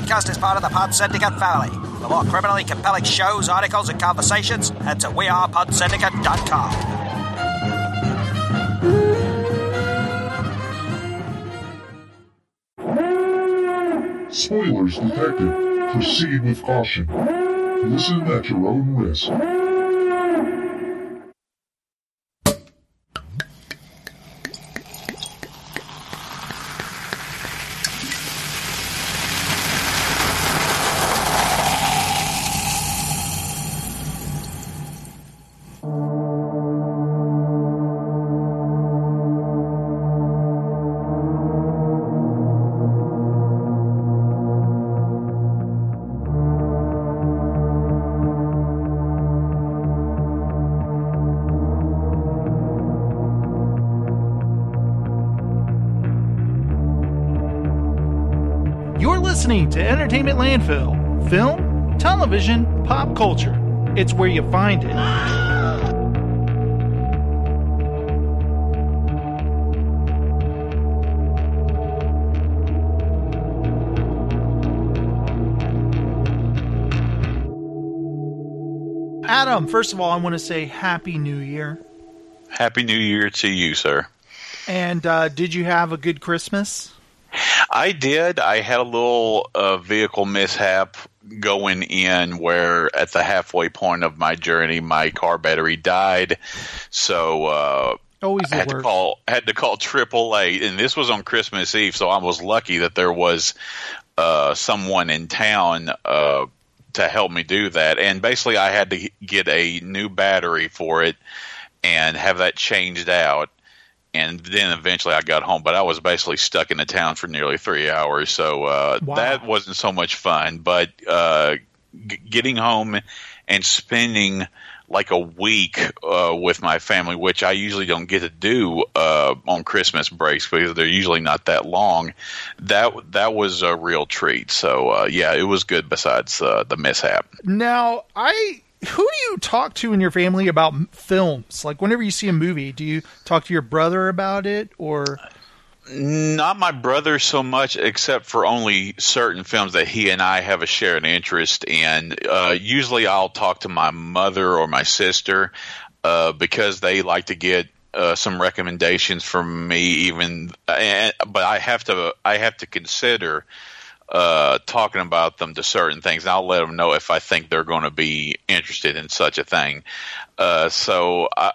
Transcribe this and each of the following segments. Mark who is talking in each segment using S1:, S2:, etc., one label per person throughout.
S1: podcast is part of the Pod Syndicate family. For more criminally compelling shows, articles, and conversations, head to wearepodsyndicate.com.
S2: Spoilers detected. Proceed with caution. Listen at your own risk.
S3: Entertainment Landfill film, television, pop culture. It's where you find it. Adam, first of all, I want to say Happy New Year.
S4: Happy New Year to you, sir.
S3: And uh, did you have a good Christmas?
S4: I did. I had a little uh, vehicle mishap going in where at the halfway point of my journey, my car battery died. So uh,
S3: Always
S4: I had to call had to call AAA, and this was on Christmas Eve. So I was lucky that there was uh, someone in town uh, to help me do that. And basically, I had to get a new battery for it and have that changed out. And then eventually I got home, but I was basically stuck in the town for nearly three hours. So uh,
S3: Wow.
S4: that wasn't so much fun. But uh, g- getting home and spending like a week uh, with my family, which I usually don't get to do uh, on Christmas breaks because they're usually not that long. That that was a real treat. So uh, yeah, it was good. Besides uh, the mishap.
S3: Now, I who do you talk to in your family about films? Like whenever you see a movie, do you talk to your brother about it or
S4: Not my brother so much, except for only certain films that he and I have a shared interest in. Uh, usually, I'll talk to my mother or my sister uh, because they like to get uh, some recommendations from me. Even, and, but I have to, I have to consider uh, talking about them to certain things. And I'll let them know if I think they're going to be interested in such a thing. Uh, so I,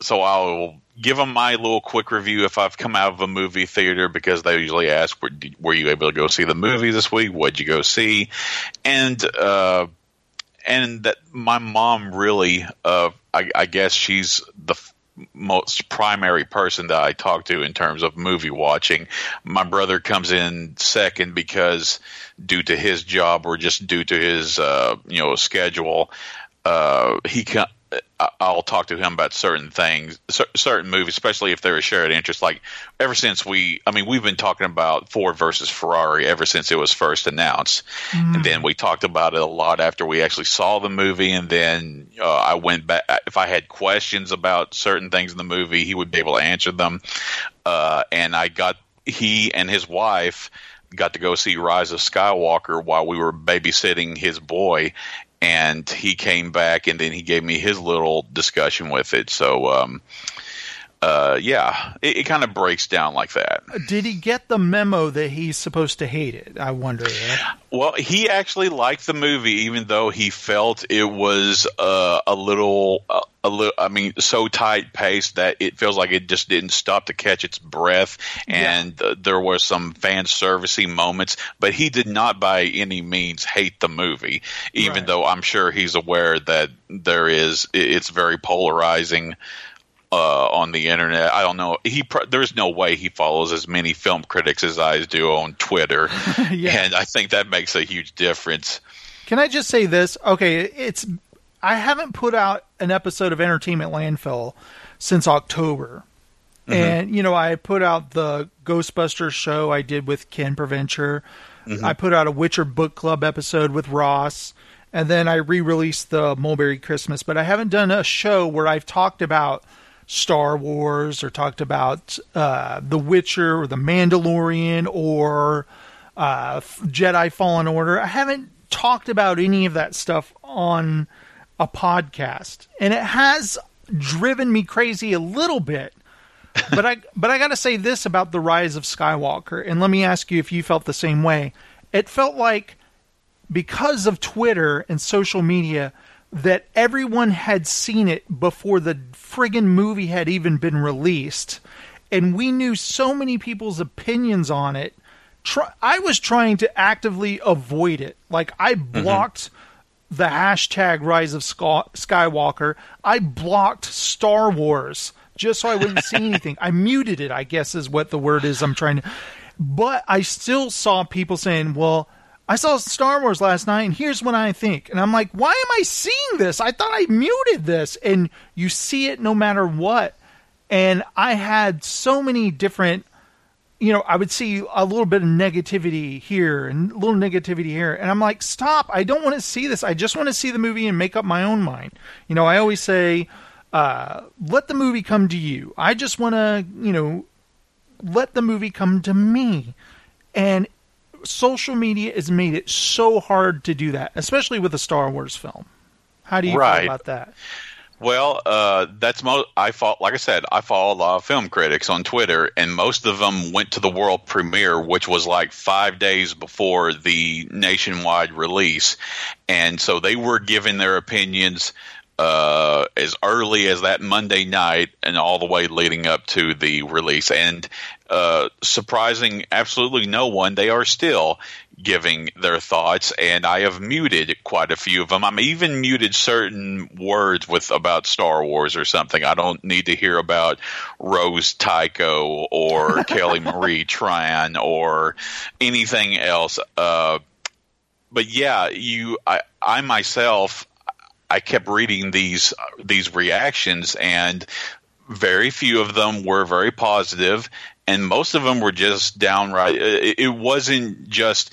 S4: so I'll give them my little quick review if I've come out of a movie theater because they usually ask, were, were you able to go see the movie this week? What'd you go see? And, uh, and that my mom really, uh, I, I guess she's the most primary person that I talk to in terms of movie watching. My brother comes in second because due to his job or just due to his, uh, you know, schedule, uh, he can I'll talk to him about certain things, certain movies, especially if they're a shared interest. Like ever since we, I mean, we've been talking about Ford versus Ferrari ever since it was first announced, and then we talked about it a lot after we actually saw the movie. And then uh, I went back. If I had questions about certain things in the movie, he would be able to answer them. Uh, and I got he and his wife got to go see Rise of Skywalker while we were babysitting his boy, and he came back and then he gave me his little discussion with it. So, um, uh, yeah, it, it kind of breaks down like that.
S3: did he get the memo that he's supposed to hate it? I wonder.
S4: Well, he actually liked the movie, even though he felt it was uh, a little, uh, a little. I mean, so tight paced that it feels like it just didn't stop to catch its breath, and uh, there were some fan servicey moments. But he did not, by any means, hate the movie, even
S3: Right.
S4: though I'm sure he's aware that there is. it- It's very polarizing uh, on the internet. I don't know. He pr- there's no way he follows as many film critics as I do on Twitter,
S3: Yeah.
S4: and I think that makes a huge difference.
S3: Can I just say this? Okay, it's I haven't put out an episode of Entertainment Landfill since October. And you know, I put out the Ghostbusters show I did with Ken Preventure. I put out a Witcher book club episode with Ross, and then I re-released the Mulberry Christmas, but I haven't done a show where I've talked about Star Wars or talked about uh, The Witcher or The Mandalorian or uh, Jedi Fallen Order. I haven't talked about any of that stuff on a podcast, and it has driven me crazy a little bit. but I but I got to say this about the rise of Skywalker, and let me ask you if you felt the same way. It felt like because of Twitter and social media that everyone had seen it before the friggin' movie had even been released, and we knew so many people's opinions on it. Try, I was trying to actively avoid it. Like I mm-hmm. blocked the hashtag Rise of Skywalker. I blocked Star Wars just so I wouldn't see anything. I muted it. I guess is what the word is. I'm trying to, but I still saw people saying, "Well." I saw Star Wars last night, and here's what I think. And I'm like, why am I seeing this? I thought I muted this. And you see it no matter what. And I had so many different, you know, I would see a little bit of negativity here and a little negativity here. And I'm like, stop. I don't want to see this. I just want to see the movie and make up my own mind. You know, I always say, uh, let the movie come to you. I just want to, you know, let the movie come to me. And social media has made it so hard to do that, especially with a Star Wars film. How do you
S4: Right.
S3: feel about that?
S4: Well, uh, that's mo- I follow. Like I said, I follow a lot of film critics on Twitter, and most of them went to the world premiere, which was like five days before the nationwide release, and so they were giving their opinions uh, as early as that Monday night and all the way leading up to the release. And uh, surprising absolutely no one, they are still giving their thoughts. And I have muted quite a few of them. I'm even muted certain words with about Star Wars or something. I don't need to hear about Rose Tico or Kelly Marie Tran or anything else. Uh, but yeah, you, I, I myself, I kept reading these these reactions, and very few of them were very positive, and most of them were just downright. Uh, it, it wasn't just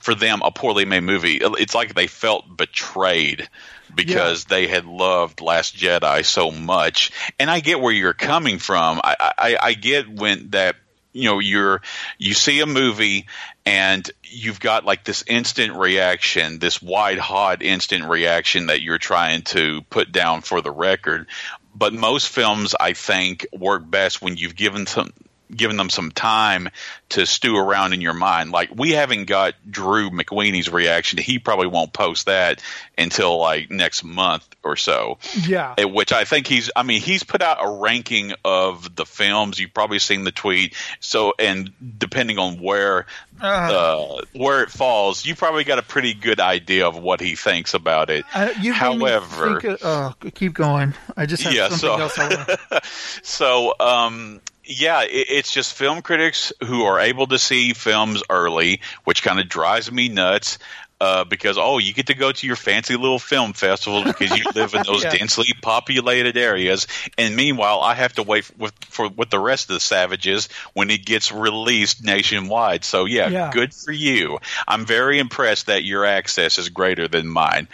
S4: for them a poorly made movie. It's like they felt betrayed because they had loved Last Jedi so much, and I get where you're coming from. I, I, I get when that you know you're you see a movie and you've got like this instant reaction this wide hot instant reaction that you're trying to put down for the record. But most films i think work best when you've given some given them some time to stew around in your mind like we haven't got drew mcweeny's reaction he probably won't post that until like next month or so
S3: Yeah.
S4: which I think he's. I mean, he's put out a ranking of the films. You've probably seen the tweet. So, and depending on where uh, where it falls, you probably got a pretty good idea of what he thinks about it.
S3: Uh, you
S4: However,
S3: of- oh, keep going. I just have
S4: Yeah,
S3: something
S4: so-
S3: else. I wanna,
S4: so um, yeah, it, it's just film critics who are able to see films early, which kind of drives me nuts. Uh, because oh, you get to go to your fancy little film festivals because you live in those
S3: Yeah.
S4: densely populated areas, and meanwhile, I have to wait with for with the rest of the savages when it gets released nationwide. So yeah,
S3: Yeah.
S4: good for you. I'm very impressed that your access is greater than mine,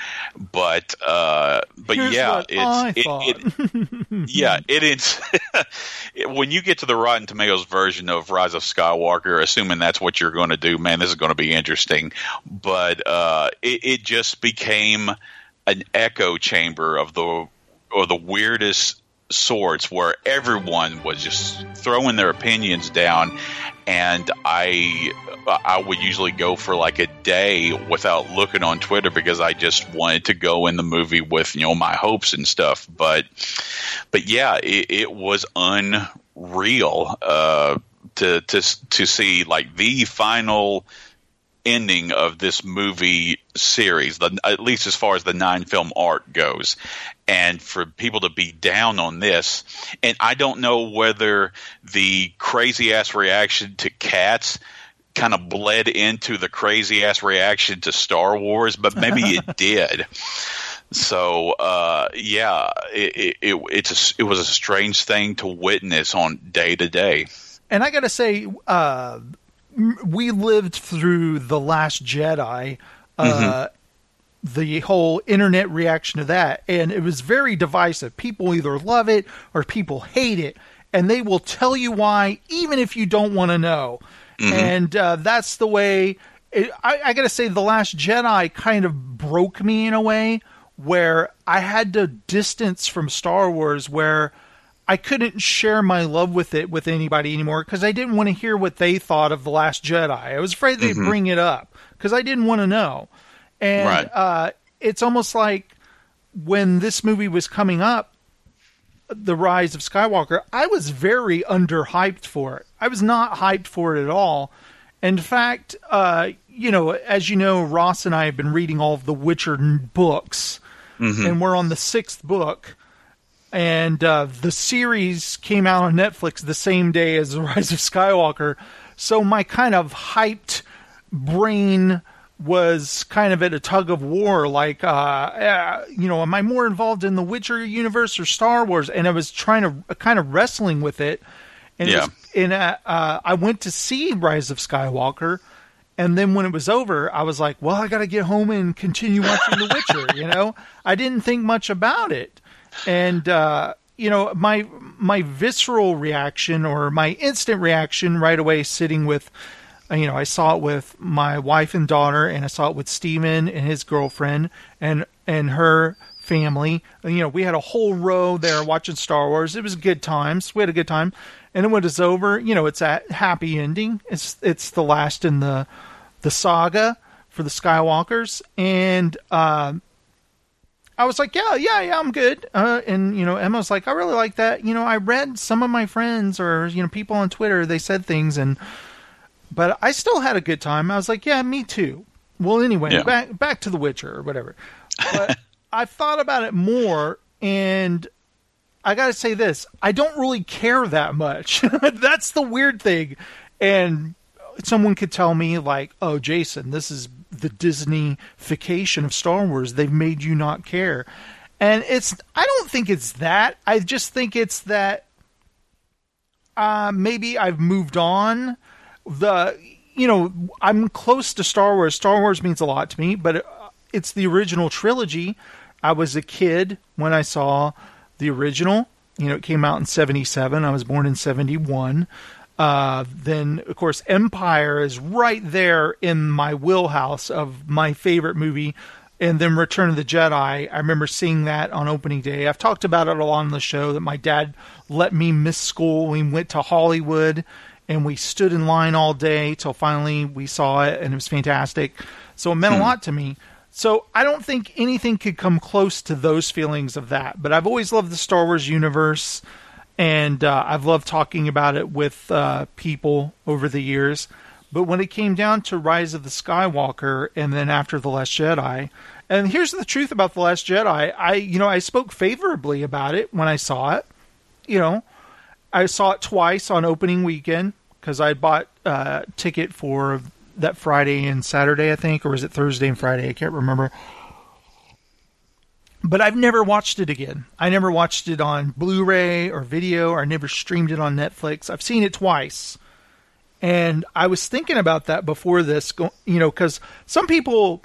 S4: but uh, but
S3: Here's
S4: yeah, it's it- it, yeah, it is. when you get to the Rotten Tomatoes version of Rise of Skywalker, assuming that's what you're going to do, man, this is going to be interesting. But uh, it, it just became an echo chamber of the or the weirdest sorts, where everyone was just throwing their opinions down, and I I would usually go for like a day without looking on Twitter because I just wanted to go in the movie with you know my hopes and stuff. But but yeah, it, it was unreal uh, to to to see like the final ending of this movie series, the, at least as far as the nine film arc goes. And for people to be down on this, and I don't know whether the crazy ass reaction to Cats kind of bled into the crazy ass reaction to Star Wars, but maybe it did. So uh, yeah, it, it, it it's a, it was a strange thing to witness on day to day.
S3: and I got to say, uh, we lived through the Last Jedi. Uh, the whole internet reaction to that, and it was very divisive. People either love it or people hate it, and they will tell you why, even if you don't want to know. and uh, that's the way. It, I, I got to say, the Last Jedi kind of broke me in a way where I had to distance from Star Wars, where I couldn't share my love with it with anybody anymore because I didn't want to hear what they thought of the Last Jedi. I was afraid they'd bring it up because I didn't want to know. And
S4: Right.
S3: uh, it's almost like when this movie was coming up, The Rise of Skywalker, I was very underhyped for it. I was not hyped for it at all. In fact, uh, you know, as you know, Ross and I have been reading all of the Witcher books, and we're on the sixth book. And uh, the series came out on Netflix the same day as The Rise of Skywalker. So my kind of hyped brain was kind of at a tug of war like uh, uh you know am i more involved in the witcher universe or star wars? And i was trying to kind of wrestling with it. And it
S4: Yeah.
S3: was, and uh, uh, i went to see rise of skywalker. And then when it was over i was like well i gotta get home and continue watching the witcher you know? I didn't think much about it and uh you know my my visceral reaction or my instant reaction right away sitting with uh, you know, I saw it with my wife and daughter, and I saw it with Steven and his girlfriend and and her family. You know, we had a whole row there watching Star Wars. It was good times. We had a good time. And then when it's over, you know, it's a happy ending. It's it's the last in the the saga for the Skywalkers, and um, I was like, yeah, yeah, yeah, I'm good. Uh, and you know, Emma's like, I really like that. You know, I read some of my friends or you know people on Twitter. They said things and but I still had a good time. I was like, yeah, me too. Well, anyway,
S4: Yeah.
S3: back back to The Witcher or whatever. But I've thought about it more, and I got to say this: I don't really care that much. That's the weird thing. And someone could tell me like, "Oh, Jason, this is the Disneyfication of Star Wars. They've made you not care." And it's I don't think it's that. I just think it's that uh, maybe I've moved on. The you know I'm close to Star Wars. Star Wars means a lot to me, but uh, it's the original trilogy. I was a kid when I saw the original. You know, it came out in '77. I was born in '71. Uh, then, of course, Empire is right there in my wheelhouse of my favorite movie. And then Return of the Jedi, I remember seeing that on opening day. I've talked about it a lot on the show that my dad let me miss school. We went to Hollywood and we stood in line all day till finally we saw it and it was fantastic. So it meant a lot to me. So I don't think anything could come close to those feelings of that. But I've always loved the Star Wars universe and uh, I've loved talking about it with uh, people over the years. But when it came down to Rise of the Skywalker and then after the Last Jedi, and here's the truth about the Last Jedi, I you know I spoke favorably about it when I saw it. You know, I saw it twice on opening weekend because I bought a ticket for that Friday and Saturday, I think, or was it Thursday and Friday? I can't remember but I've never watched it again. I never watched it on Blu-ray or video, or I never streamed it on Netflix. I've seen it twice, and I was thinking about that before this. You know, because some people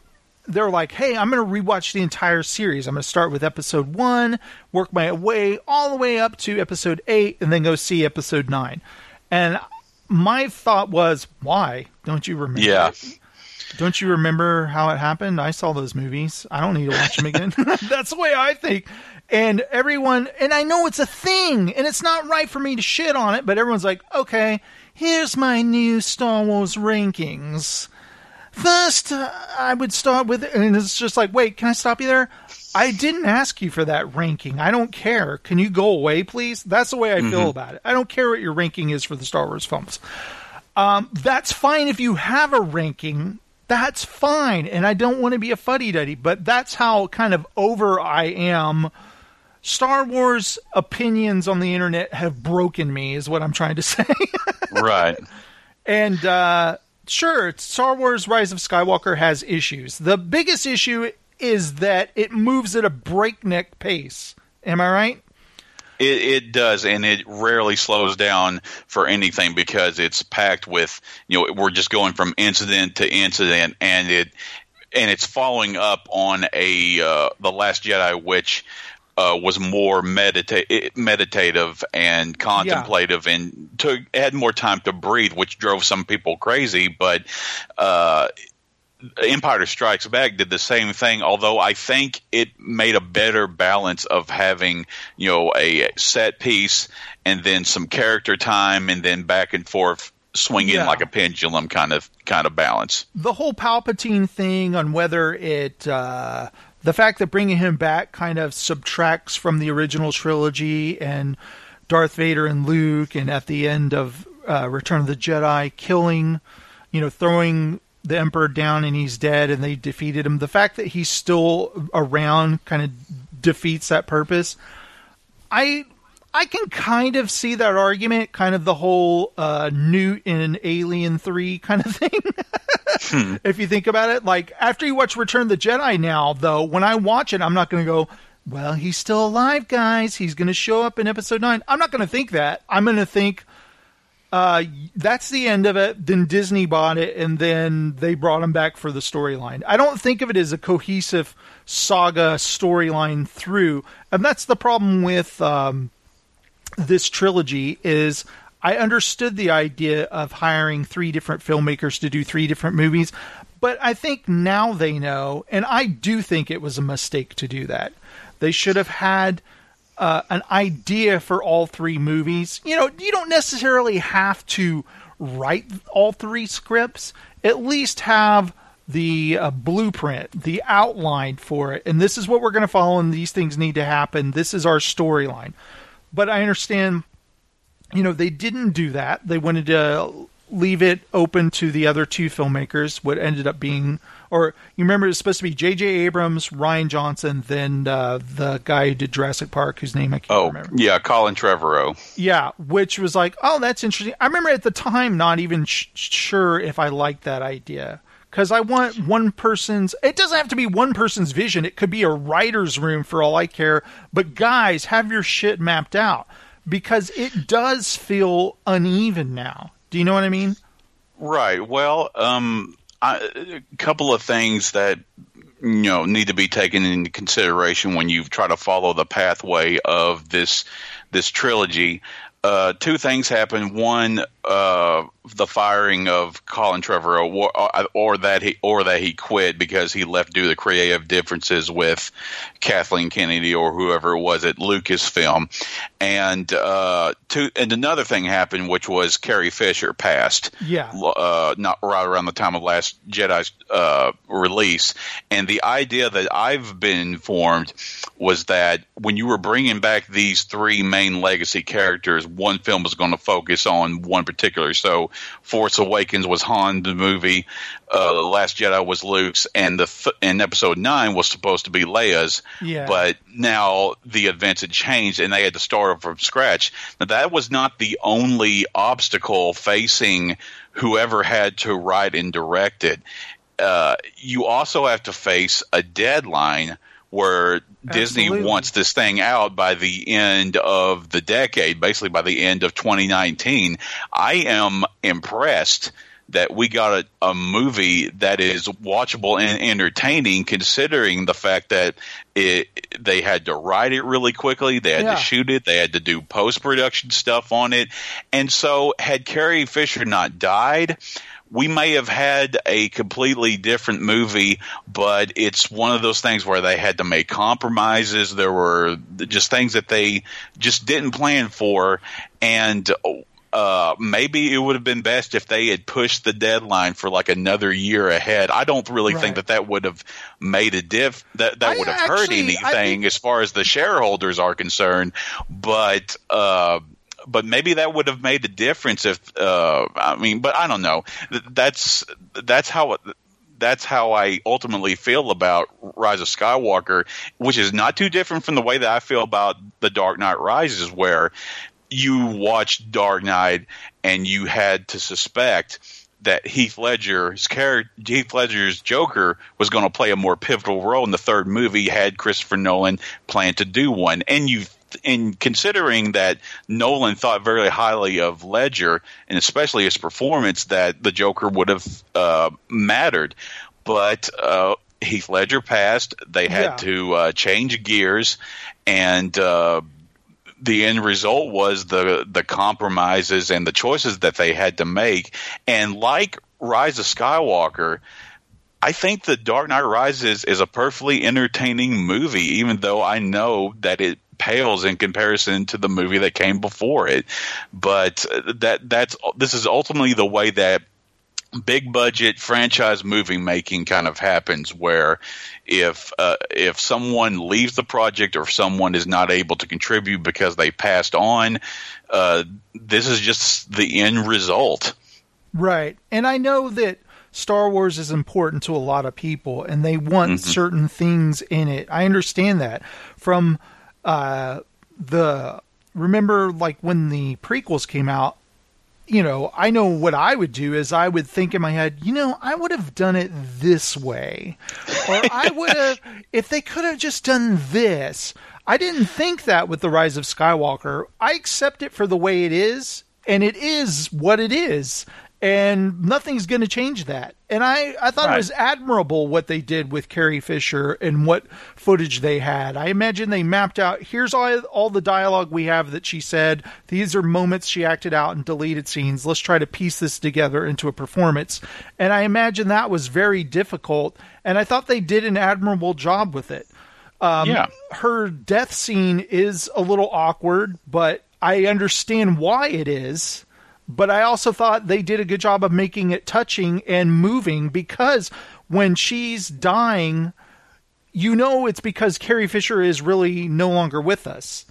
S3: they're like, "Hey, I'm going to rewatch the entire series. I'm going to start with episode one, work my way all the way up to episode eight, and then go see episode nine. And my thought was, why don't you remember?
S4: Yeah.
S3: Don't you remember how it happened? I saw those movies. I don't need to watch them again. That's the way I think. And everyone, and I know it's a thing, and it's not right for me to shit on it, but everyone's like, okay, here's my new Star Wars rankings. First, uh, I would start with, and it's just like, wait, can I stop you there? I didn't ask you for that ranking. I don't care. Can you go away, please? That's the way I feel about it. I don't care what your ranking is for the Star Wars films. Um, that's fine if you have a ranking. That's fine. And I don't want to be a fuddy duddy, but that's how kind of over I am. Star Wars opinions on the internet have broken me, is what I'm trying to say.
S4: right.
S3: And uh, sure, Star Wars Rise of Skywalker has issues. The biggest issue is that it moves at a breakneck pace. Am I right?
S4: It, it does, and it rarely slows down for anything because it's packed with you know we're just going from incident to incident, and it and it's following up on a uh, the Last Jedi, which uh, was more medita- meditative and contemplative, and took had more time to breathe, which drove some people crazy. But uh, Empire Strikes Back did the same thing, although I think it made a better balance of having, you know, a set piece and then some character time and then back and forth swinging
S3: Yeah.
S4: like a pendulum kind of kind of balance.
S3: the whole Palpatine thing on whether it uh, the fact that bringing him back kind of subtracts from the original trilogy and Darth Vader and Luke, and at the end of uh, Return of the Jedi, killing, you know, throwing the Emperor down and he's dead, and they defeated him. The fact that he's still around kind of defeats that purpose. I I can kind of see that argument, kind of the whole uh, Newt in Alien Three kind of thing. if you think about it, like after you watch Return of the Jedi, now though, when I watch it, I'm not going to go, "Well, he's still alive, guys. He's going to show up in Episode Nine. I'm not going to think that. I'm going to think. Uh, that's the end of it. Then Disney bought it, and then they brought him back for the storyline. I don't think of it as a cohesive saga storyline through, and that's the problem with um, this trilogy is I understood the idea of hiring three different filmmakers to do three different movies, but I think now they know, and I do think it was a mistake to do that. They should have had uh, an idea for all three movies. You know, you don't necessarily have to write all three scripts. At least have the uh, blueprint, the outline for it, and this is what we're going to follow, and these things need to happen. This is our storyline. But I understand, you know, they didn't do that. They wanted to leave it open to the other two filmmakers. What ended up being, or you remember, it was supposed to be J.J. Abrams, Rian Johnson, then uh, the guy who did Jurassic Park, whose name I can't
S4: Oh,
S3: remember.
S4: yeah, Colin Trevorrow.
S3: Yeah, which was like, oh, that's interesting. I remember at the time not even sh- sure if I liked that idea because I want one person's. It doesn't have to be one person's vision. It could be a writer's room for all I care. But guys, have your shit mapped out because it does feel uneven now. Do you know what I mean?
S4: Right. Well, um, I, a couple of things that you know need to be taken into consideration when you try to follow the pathway of this this trilogy. Uh, two things happen. One, uh, the firing of Colin Trevorrow, or, or that he or that he quit because he left due to creative differences with Kathleen Kennedy or whoever it was at Lucasfilm. And uh, two, and another thing happened, which was Carrie Fisher passed
S3: Yeah.
S4: uh, not right around the time of Last Jedi's uh, release. And the idea that I've been informed was that when you were bringing back these three main legacy characters, one film was going to focus on one particular. So Force Awakens was Han the movie, uh, Last Jedi was Luke's, and the th- and Episode Nine was supposed to be Leia's.
S3: Yeah.
S4: But now the events had changed and they had to start from scratch. Now that was not the only obstacle facing whoever had to write and direct it. Uh, you also have to face a deadline where Disney
S3: Absolutely.
S4: wants this thing out by the end of the decade, basically by the end of 2019. I am impressed that we got a, a movie that is watchable and entertaining considering the fact that it they had to write it really quickly they had
S3: Yeah.
S4: to shoot it they had to do post-production stuff on it and so had carrie fisher not died we may have had a completely different movie, but it's one of those things where they had to make compromises. There were just things that they just didn't plan for, and uh, maybe it would have been best if they had pushed the deadline for like another year ahead. I don't really
S3: Right.
S4: think that that would have made a diff. That that
S3: I
S4: would have hurt
S3: actually- I
S4: anything
S3: think-
S4: as far as the shareholders are concerned, but. Uh, but maybe that would have made a difference if uh, I mean, but I don't know. That's that's how that's how I ultimately feel about Rise of Skywalker, which is not too different from the way that I feel about The Dark Knight Rises, where you watched Dark Knight and you had to suspect that Heath Ledger's character, Heath Ledger's Joker, was going to play a more pivotal role in the third movie had Christopher Nolan planned to do one, and you. In considering that Nolan thought very highly of Ledger and especially his performance, that the Joker would have uh, mattered, but uh, Heath Ledger passed. They had
S3: Yeah.
S4: to uh, change gears, and uh, the end result was the the compromises and the choices that they had to make. And like Rise of Skywalker, I think the Dark Knight Rises is a perfectly entertaining movie, even though I know that it pales in comparison to the movie that came before it. But uh, that that's this is ultimately the way that big budget franchise movie making kind of happens where if uh, if someone leaves the project or if someone is not able to contribute because they passed on uh, this is just the end result
S3: Right. And I know that Star Wars is important to a lot of people and they want certain things in it. I understand that. From uh the remember like when the prequels came out, you know, I know what I would do is I would think in my head, you know, I would have done it this way. Or I would have if they could have just done this. I didn't think that with the Rise of Skywalker. I accept it for the way it is, and it is what it is. And nothing's going to change that. And I, I thought
S4: Right.
S3: it was admirable what they did with Carrie Fisher and what footage they had. I imagine they mapped out here's all, all the dialogue we have that she said. These are moments she acted out and deleted scenes. Let's try to piece this together into a performance. And I imagine that was very difficult. And I thought they did an admirable job with it. Um,
S4: yeah
S3: her death scene is a little awkward, but I understand why it is. But I also thought they did a good job of making it touching and moving because when she's dying, you know it's because Carrie Fisher is really no longer with us.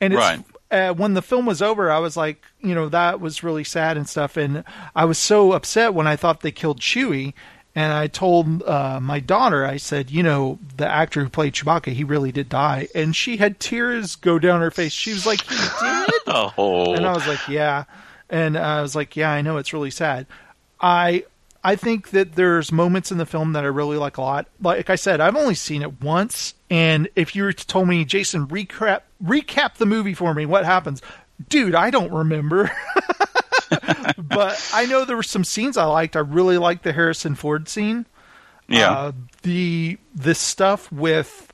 S3: And it's,
S4: Right.
S3: uh, when the film was over, I was like, you know, that was really sad and stuff. And I was so upset when I thought they killed Chewie. And I told uh, my daughter, I said, you know, the actor who played Chewbacca, he really did die. And she had tears go down her face. She was like, he did?
S4: oh
S3: And I was like, yeah. And I was like, yeah, I know it's really sad. I I think that there's moments in the film that I really like a lot. Like I said, I've only seen it once, and if you were to told me, Jason, recap recap the movie for me, what happens? Dude, I don't remember. but I know there were some scenes I liked. I really liked the Harrison Ford scene.
S4: yeah
S3: Uh, the the stuff with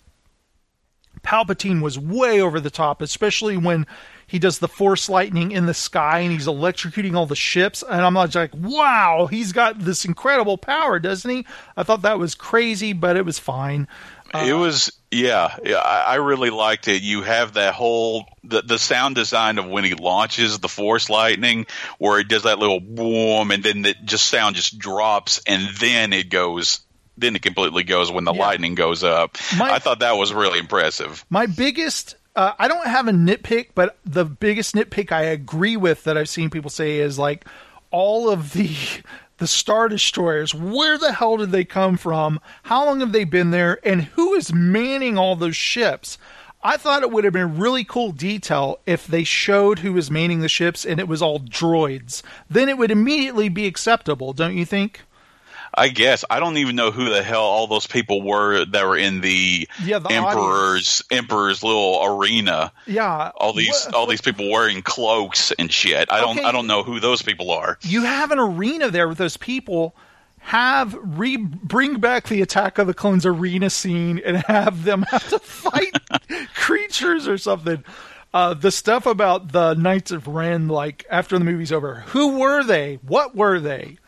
S3: Palpatine was way over the top, especially when he does the force lightning in the sky and he's electrocuting all the ships. And I'm like, wow, he's got this incredible power, doesn't he? I thought that was crazy, but it was fine.
S4: it uh, was yeah, yeah I, I really liked it you have that whole the, the sound design of when he launches the force lightning where it does that little boom and then the just sound just drops and then it goes then it completely goes when the
S3: Yeah.
S4: lightning goes up
S3: My-
S4: i thought that was really impressive
S3: My biggest, uh, I don't have a nitpick, but the biggest nitpick I agree with that I've seen people say is like all of the the star destroyers. Where the hell did they come from? How long have they been there? And who is manning all those ships? I thought it would have been really cool detail if they showed who was manning the ships and it was all droids. Then it would immediately be acceptable, don't you think?
S4: I guess I don't even know who the hell all those people were that were in the,
S3: Yeah, the
S4: emperor's emperor's little arena.
S3: Yeah.
S4: All these
S3: What-
S4: all these people wearing cloaks and shit. I don't
S3: Okay.
S4: I don't know who those people are.
S3: you have an arena there with those people have re bring back the attack of the clones arena scene and have them have to fight creatures or something uh, the stuff about the knights of ren like after the movie's over who were they what were they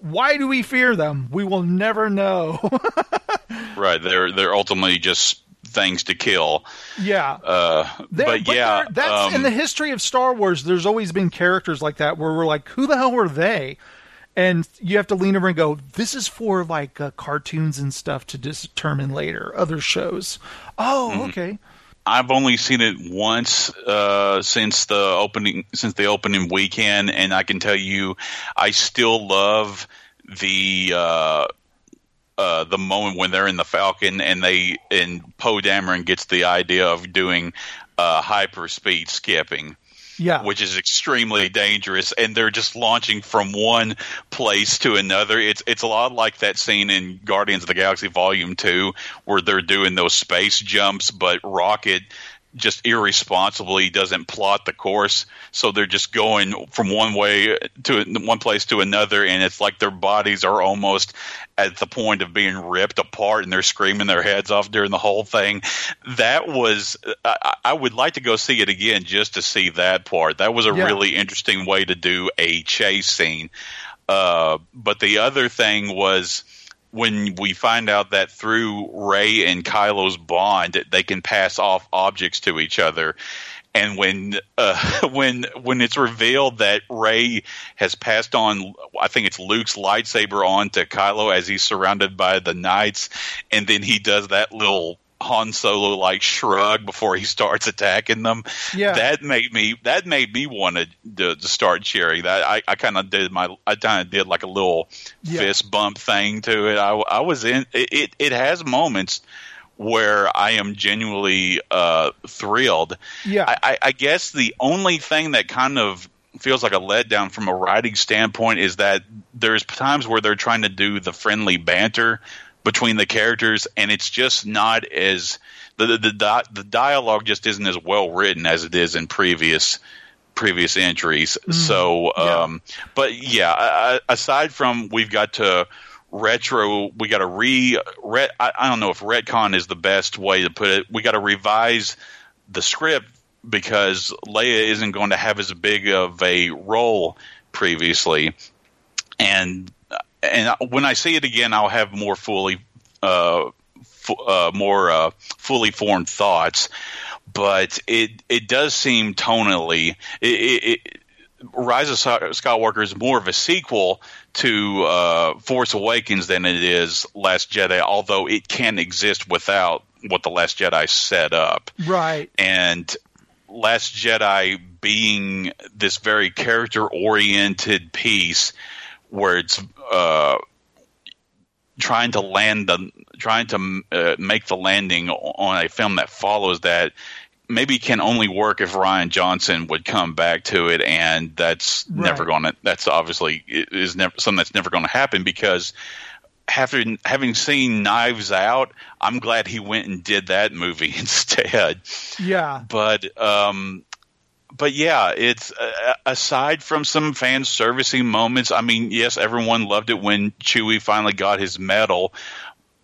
S3: why do we fear them we will never know
S4: Right. They're they're ultimately just things to kill.
S3: yeah
S4: Uh,
S3: There-
S4: but, yeah,
S3: there- that's
S4: um,
S3: in the history of Star Wars. There's always been characters like that where we're like, who the hell were they? And you have to lean over and go, this is for like uh, cartoons and stuff to determine later, other shows. Oh,
S4: Mm-hmm.
S3: okay.
S4: I've only seen it once uh, since the opening since the opening weekend, and I can tell you, I still love the. Uh, uh, the moment when they're in the Falcon and they and Poe Dameron gets the idea of doing uh, hyperspeed skipping,
S3: Yeah.
S4: which is extremely dangerous, and they're just launching from one place to another. It's it's a lot like that scene in Guardians of the Galaxy Volume Two, where they're doing those space jumps, but Rocket just irresponsibly doesn't plot the course. So they're just going from one way to one place to another and it's like their bodies are almost at the point of being ripped apart and they're screaming their heads off during the whole thing. That was i, I would like to go see it again just to see that part. That was a
S3: Yeah.
S4: really interesting way to do a chase scene. Uh, but the other thing was when we find out that through Rey and Kylo's bond, they can pass off objects to each other. And when uh, when when it's revealed that Rey has passed on, I think it's Luke's lightsaber on to Kylo as he's surrounded by the knights, and then he does that little Han Solo like shrug before he starts attacking them.
S3: Yeah.
S4: that made me that made me want to, to, start cheering. That I, I kind of did my I kind of did like a little
S3: Yeah.
S4: fist bump thing to it. I, I was in it, it. It has moments where I am genuinely uh, thrilled.
S3: Yeah.
S4: I, I, I guess the only thing that kind of feels like a letdown from a writing standpoint is that there's times where they're trying to do the friendly banter between the characters, and it's just not as the the the, di- the dialogue just isn't as well written as it is in previous previous entries. So,
S3: yeah.
S4: um, but yeah, I- I- aside from we've got to retro, we got to re, re I, I don't know if retcon is the best way to put it. We got to revise the script because Leia isn't going to have as big of a role previously, and and when I see it again, I'll have more fully, uh, uh, more uh, fully formed thoughts. But it it does seem tonally it. it, it Rise of Skywalker is more of a sequel to uh, Force Awakens than it is Last Jedi, although it can exist without what the Last Jedi set up
S3: right.
S4: and Last Jedi being this very character oriented piece where it's uh, trying to land the trying to uh, make the landing on a film that follows that maybe can only work if Rian Johnson would come back to it and that's never going to that's obviously is never something that's never going to happen because having having seen Knives Out, I'm glad he went and did that movie instead.
S3: Yeah.
S4: But um, but yeah, it's uh, aside from some fan servicing moments. I mean, yes, everyone loved it when Chewie finally got his medal,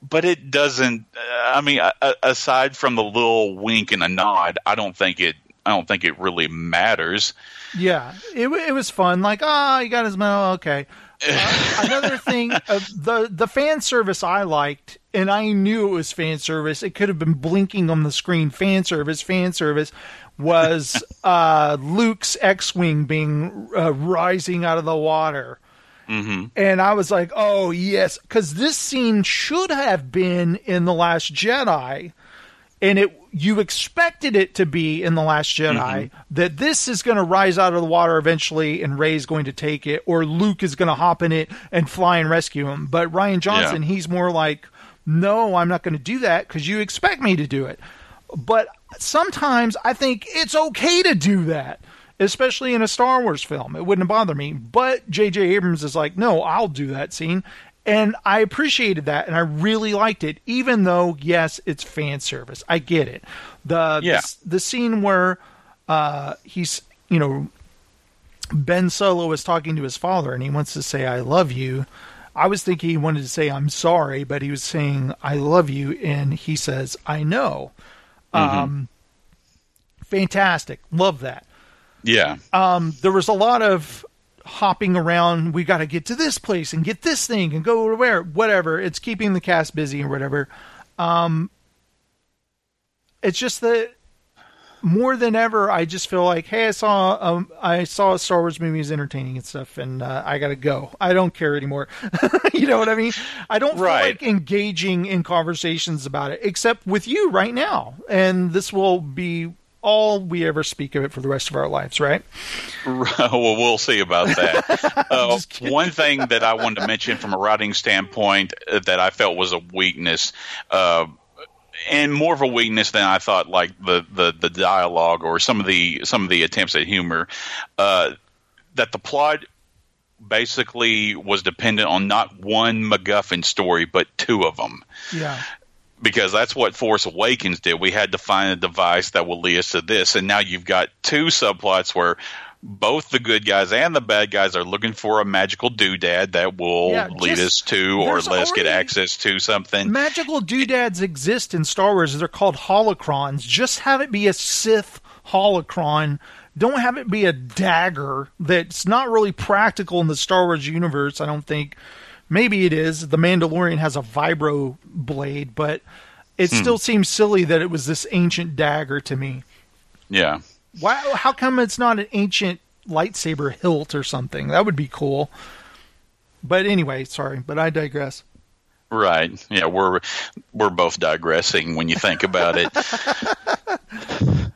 S4: but it doesn't. Uh, I mean, uh, aside from the little wink and a nod, I don't think it. I don't think it really matters.
S3: Yeah, it it was fun. Like, ah, you got his medal. Okay. Uh, another thing, uh, the the fan service I liked, and I knew it was fan service. It could have been blinking on the screen. Fan service, fan service was uh, Luke's X-wing being uh, rising out of the water.
S4: hmm
S3: And I was like, oh, yes, because this scene should have been in The Last Jedi. And it you expected it to be in The Last Jedi, that this is going to rise out of the water eventually and Rey's going to take it, or Luke is going to hop in it and fly and rescue him. But Rian Johnson, he's more like, no, I'm not going to do that because you expect me to do it. But sometimes I think it's okay to do that, especially in a Star Wars film. It wouldn't bother me. But J.J. Abrams is like, no, I'll do that scene. And I appreciated that and I really liked it, even though, yes, it's fan service. I get it. The,
S4: Yeah.
S3: the, the scene where uh, he's, you know, Ben Solo is talking to his father and he wants to say, I love you. I was thinking he wanted to say, I'm sorry, but he was saying, I love you. And he says, I know. Um, fantastic. Love that.
S4: Yeah.
S3: Um, there was a lot of hopping around. We got to get to this place and get this thing and go to where, whatever. It's keeping the cast busy or whatever. Um, it's just that more than ever, I just feel like, hey, I saw um, I saw a Star Wars movie is entertaining and stuff, and uh, I gotta go. I don't care anymore. you know what I mean? I don't feel like engaging in conversations about it, except with you right now, and this will be all we ever speak of it for the rest of our lives, right?
S4: well, we'll see about that. Uh, one thing that I wanted to mention from a writing standpoint uh, that I felt was a weakness, uh, and more of a weakness than I thought, like the, the, the dialogue or some of the some of the attempts at humor, uh, that the plot basically was dependent on not one MacGuffin story but two of them
S3: Yeah.
S4: because that's what Force Awakens did. We had to find a device that will lead us to this, and now you've got two subplots where both the good guys and the bad guys are looking for a magical doodad that will
S3: Yeah,
S4: lead us to or let us get access to something.
S3: Magical doodads exist in Star Wars. They're called holocrons. Just have it be a Sith holocron. Don't have it be a dagger that's not really practical in the Star Wars universe, I don't think. Maybe it is. The Mandalorian has a vibro blade, but it
S4: Hmm.
S3: still seems silly that it was this ancient dagger to me.
S4: yeah.
S3: Why how come it's not an ancient lightsaber hilt or something? That would be cool. But anyway, sorry, but I digress.
S4: Right. Yeah, we're we're both digressing when you think about it.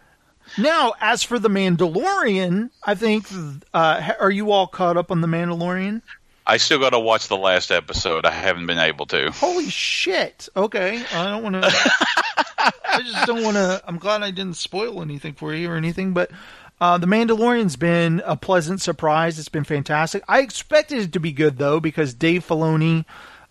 S3: Now, as for the Mandalorian, I think uh, are you all caught up on the Mandalorian?
S4: I still got to watch the last episode. I haven't been able to.
S3: Holy shit! Okay, I don't want to. I just don't want to. I'm glad I didn't spoil anything for you or anything, but uh, the Mandalorian's been a pleasant surprise. It's been fantastic. I expected it to be good though because Dave Filoni,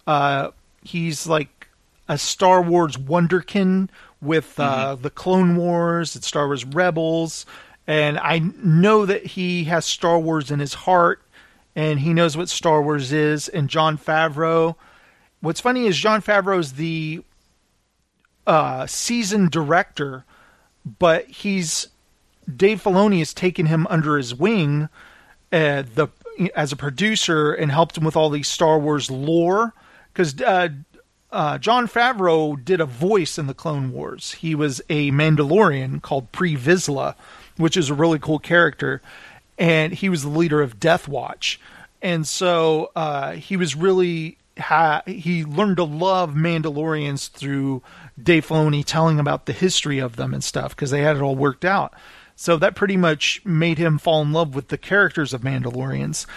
S3: uh, he's like a Star Wars wonderkin with uh, the Clone Wars and Star Wars Rebels, and I know that he has Star Wars in his heart, and he knows what Star Wars is. And Jon Favreau. What's funny is Jon Favreau's the uh, season director, but he's Dave Filoni has taken him under his wing, uh, the as a producer and helped him with all these Star Wars lore because uh, uh, Jon Favreau did a voice in the Clone Wars. He was a Mandalorian called Pre Vizsla, which is a really cool character, and he was the leader of Death Watch. And so uh, he was really ha- he learned to love Mandalorians through Dave Filoni telling about the history of them and stuff because they had it all worked out. So that pretty much made him fall in love with the characters of Mandalorians.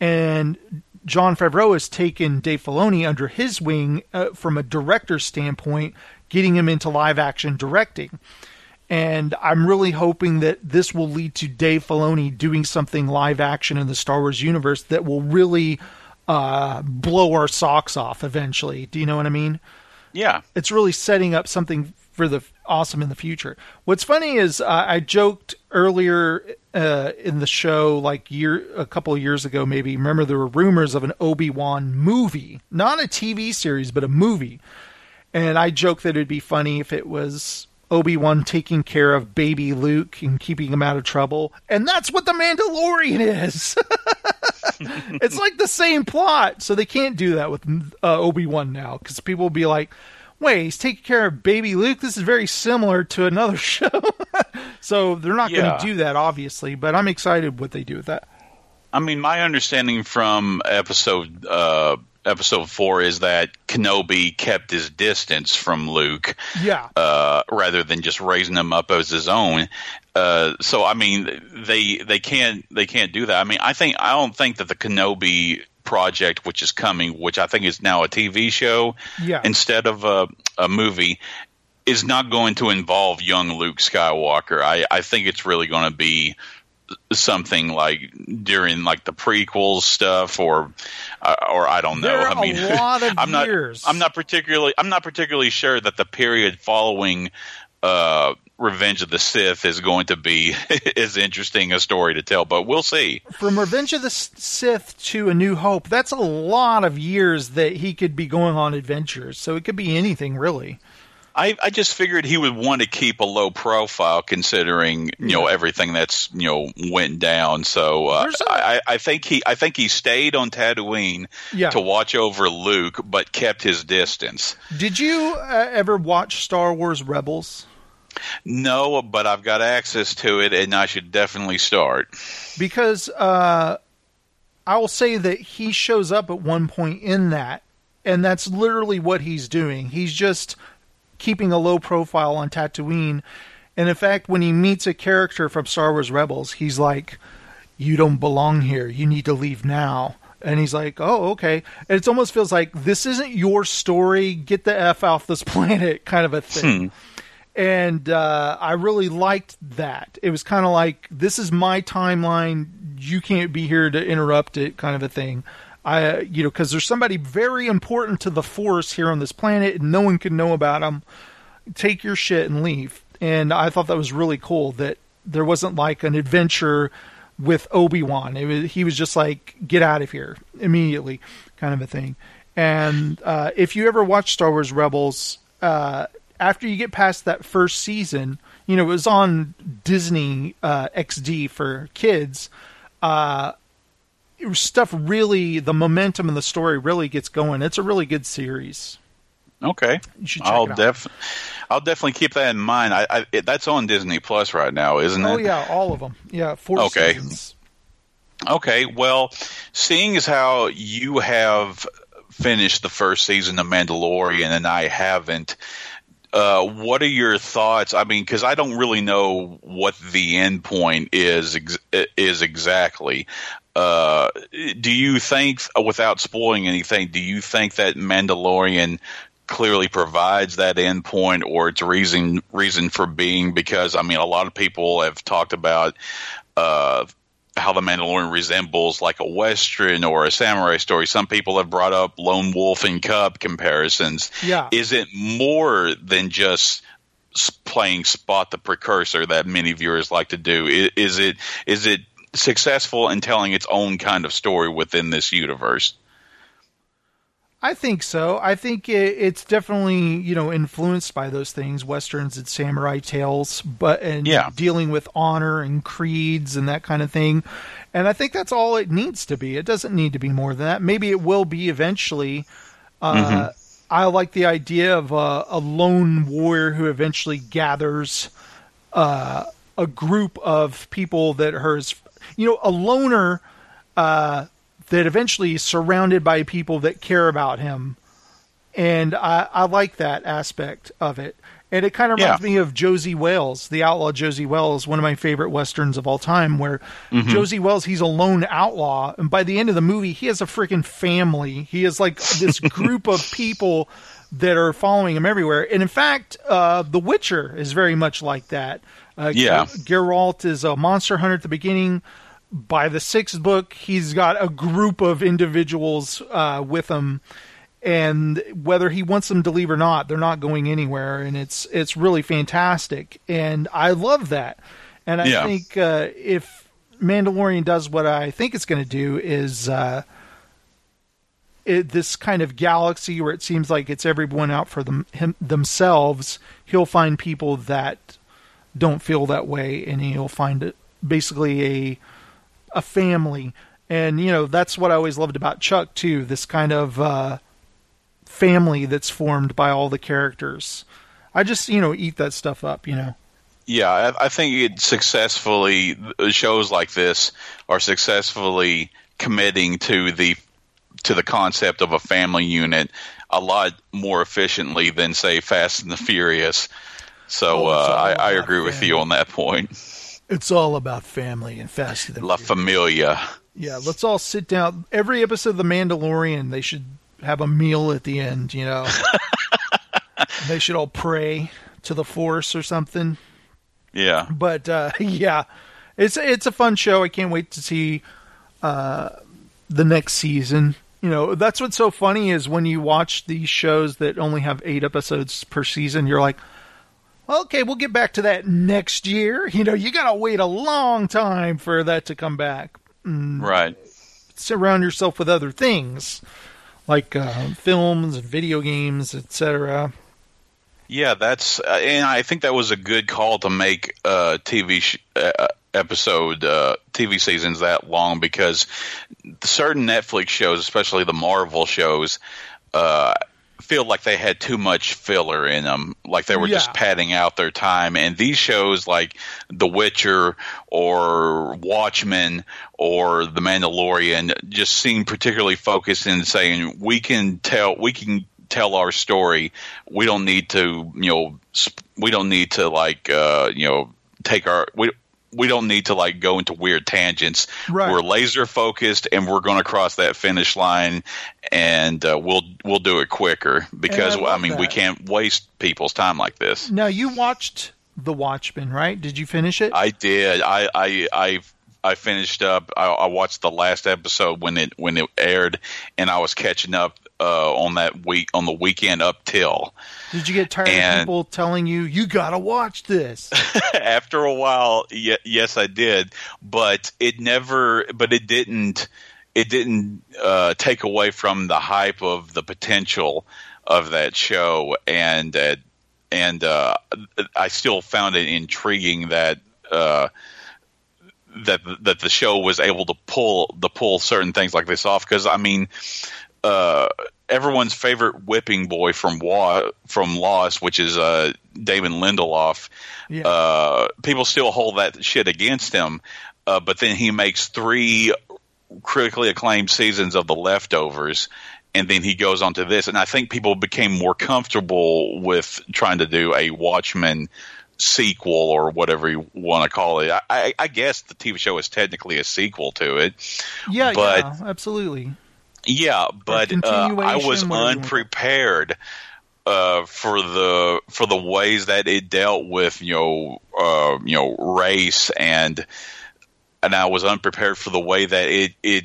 S3: And Jon Favreau has taken Dave Filoni under his wing uh, from a director's standpoint, getting him into live action directing. And I'm really hoping that this will lead to Dave Filoni doing something live action in the Star Wars universe that will really uh, blow our socks off eventually. Do you know what I mean?
S4: Yeah.
S3: it's really setting up something for the awesome in the future. What's funny is uh, I joked earlier uh, in the show, like year a couple of years ago, maybe. Remember there were rumors of an Obi Wan movie, not a TV series, but a movie. And I joked that it'd be funny if it was Obi Wan taking care of baby Luke and keeping him out of trouble. And that's what the Mandalorian is. it's like the same plot, so they can't do that with uh, Obi Wan now because people will be like, "Wait, he's taking care of baby Luke. This is very similar to another show." so they're not going to do that, obviously. But I'm excited what they do with that.
S4: I mean, my understanding from episode uh, episode four is that Kenobi kept his distance from Luke,
S3: Yeah,
S4: uh, rather than just raising him up as his own. Uh, so, I mean, they they can't they can't do that. I mean, I think I don't think that the Kenobi project, which is coming, which I think is now a TV show
S3: yeah,
S4: instead of a, a movie, is not going to involve young Luke Skywalker. I, I think it's really going to be something like during like the prequels stuff or uh, or I don't know.
S3: There
S4: I mean,
S3: a lot of
S4: I'm not
S3: years.
S4: I'm not particularly I'm not particularly sure that the period following uh, Revenge of the Sith is going to be as interesting a story to tell, but we'll see.
S3: from Revenge of the Sith to A New Hope, that's a lot of years that he could be going on adventures. So it could be anything really.
S4: I, I just figured he would want to keep a low profile considering you know everything that's you know went down. So uh,
S3: a-
S4: I, I think he I think he stayed on Tatooine
S3: Yeah.
S4: to watch over Luke, but kept his distance.
S3: Did you uh, ever watch Star Wars Rebels?
S4: No, but I've got access to it, and I should definitely start.
S3: because uh, I will say that he shows up at one point in that, and that's literally what he's doing. He's just keeping a low profile on Tatooine, and in fact, when he meets a character from Star Wars Rebels, he's like, "You don't belong here. You need to leave now." And he's like, "Oh, okay." And it almost feels like this isn't your story. Get the f off this planet, kind of a thing and uh, I really liked that. It was kind of like this is my timeline. You can't be here to interrupt it, kind of a thing. I, you know, because there's somebody very important to the Force here on this planet, and no one can know about them. Take your shit and leave. And I thought that was really cool that there wasn't like an adventure with Obi Wan. He was just like, get out of here immediately, kind of a thing. And uh, if you ever watch Star Wars Rebels, uh, after you get past that first season, you know, it was on Disney uh, XD for kids. Uh, stuff really, the momentum and the story really gets going. It's a really good series.
S4: Okay, I'll def, I'll definitely keep that in mind. I, I it, that's on Disney Plus right now, isn't
S3: oh,
S4: it?
S3: Oh yeah, all of them. Yeah, four okay. seasons.
S4: Okay, well, seeing as how you have finished the first season of Mandalorian and I haven't, uh, what are your thoughts? I mean, because I don't really know what the end point is ex- is exactly. Uh, do you think, without spoiling anything, do you think that Mandalorian clearly provides that endpoint or its reason reason for being because I mean a lot of people have talked about uh, how the Mandalorian resembles like a western or a samurai story. Some people have brought up lone wolf and cub comparisons.
S3: Yeah,
S4: is it more than just playing spot the precursor that many viewers like to do? Is it is it successful in telling its own kind of story within this universe?
S3: I think so. I think it, it's definitely you know influenced by those things, westerns and samurai tales, but and
S4: yeah.
S3: dealing with honor and creeds and that kind of thing. And I think that's all it needs to be. It doesn't need to be more than that. Maybe it will be eventually. Uh, mm-hmm. I like the idea of a, a, lone warrior who eventually gathers uh, a group of people that are his, you know, a loner. Uh, that eventually is surrounded by people that care about him. And I, I like that aspect of it. And it kind of reminds yeah. me of Josey Wales, the outlaw Josey Wales, one of my favorite westerns of all time, where mm-hmm. Josey Wales, he's a lone outlaw. And by the end of the movie, he has a freaking family. He has like this group of people that are following him everywhere. And in fact, uh, The Witcher is very much like that. Uh,
S4: yeah.
S3: Geralt is a monster hunter at the beginning by the sixth book, he's got a group of individuals uh, with him, and whether he wants them to leave or not, they're not going anywhere, and it's it's really fantastic, and I love that, and I yeah. think uh, if Mandalorian does what I think it's going to do is. Uh, it, this kind of galaxy where it seems like it's everyone out for them him, themselves, he'll find people that don't feel that way, and you'll find it basically a a family. And, you know, that's what I always loved about Chuck, too this kind of uh, family that's formed by all the characters. I just, you know, eat that stuff up, you know.
S4: Yeah, I, I think it successfully, shows like this are successfully committing to the to the concept of a family unit a lot more efficiently than say Fast and the Furious. So oh, uh, I, I, agree family. with you on that point.
S3: It's all about family and Fast
S4: La Familia.
S3: Yeah, let's all sit down. Every episode of The Mandalorian, they should have a meal at the end. You know, they should all pray to the Force or something.
S4: Yeah,
S3: but uh, yeah, it's it's a fun show. I can't wait to see uh, the next season. You know, that's what's so funny is when you watch these shows that only have eight episodes per season, you're like, okay, we'll get back to that next year. You know, you got to wait a long time for that to come back.
S4: Mm, right.
S3: Surround yourself with other things like uh, films and video games, etc.
S4: Yeah, that's uh, and I think that was a good call to make uh, TV sh- uh, episode uh, TV seasons that long because certain Netflix shows, especially the Marvel shows, uh, feel like they had too much filler in them, like they were yeah. just padding out their time. And these shows like The Witcher or Watchmen or The Mandalorian just seem particularly focused in saying we can tell we can tell our story. We don't need to, you know, we don't need to like, uh, you know, take our we we don't need to like go into weird tangents.
S3: Right.
S4: We're laser focused, and we're going to cross that finish line, and uh, we'll we'll do it quicker because I, I, mean that. we can't waste people's time like this.
S3: Now you watched The Watchmen, right? Did you finish it?
S4: I did. I I I I finished up. I, I watched the last episode when it when it aired, and I was catching up uh, on that week on the weekend up till.
S3: Did you get tired
S4: And-
S3: of people telling you you gotta watch this?
S4: After a while, ye- yes, I did, but it never. But it didn't. It didn't uh, take away from the hype of the potential of that show, and uh, and uh, I still found it intriguing that. Uh, that that the show was able to pull the pull certain things like this off because I mean, uh, everyone's favorite whipping boy from Wa- from Lost, which is uh, David Lindelof.
S3: Yeah.
S4: Uh, people still hold that shit against him, uh, but then he makes three critically acclaimed seasons of The Leftovers. And then he goes on to this, and I think people became more comfortable with trying to do a Watchmen sequel or whatever you want to call it. I, I, I guess the TV show is technically a sequel to it.
S3: yeah,
S4: but-
S3: yeah, absolutely.
S4: Yeah, but uh, I was
S3: whatever you want.
S4: unprepared uh, for the for the ways that it dealt with you know uh, you know race and and I was unprepared for the way that it it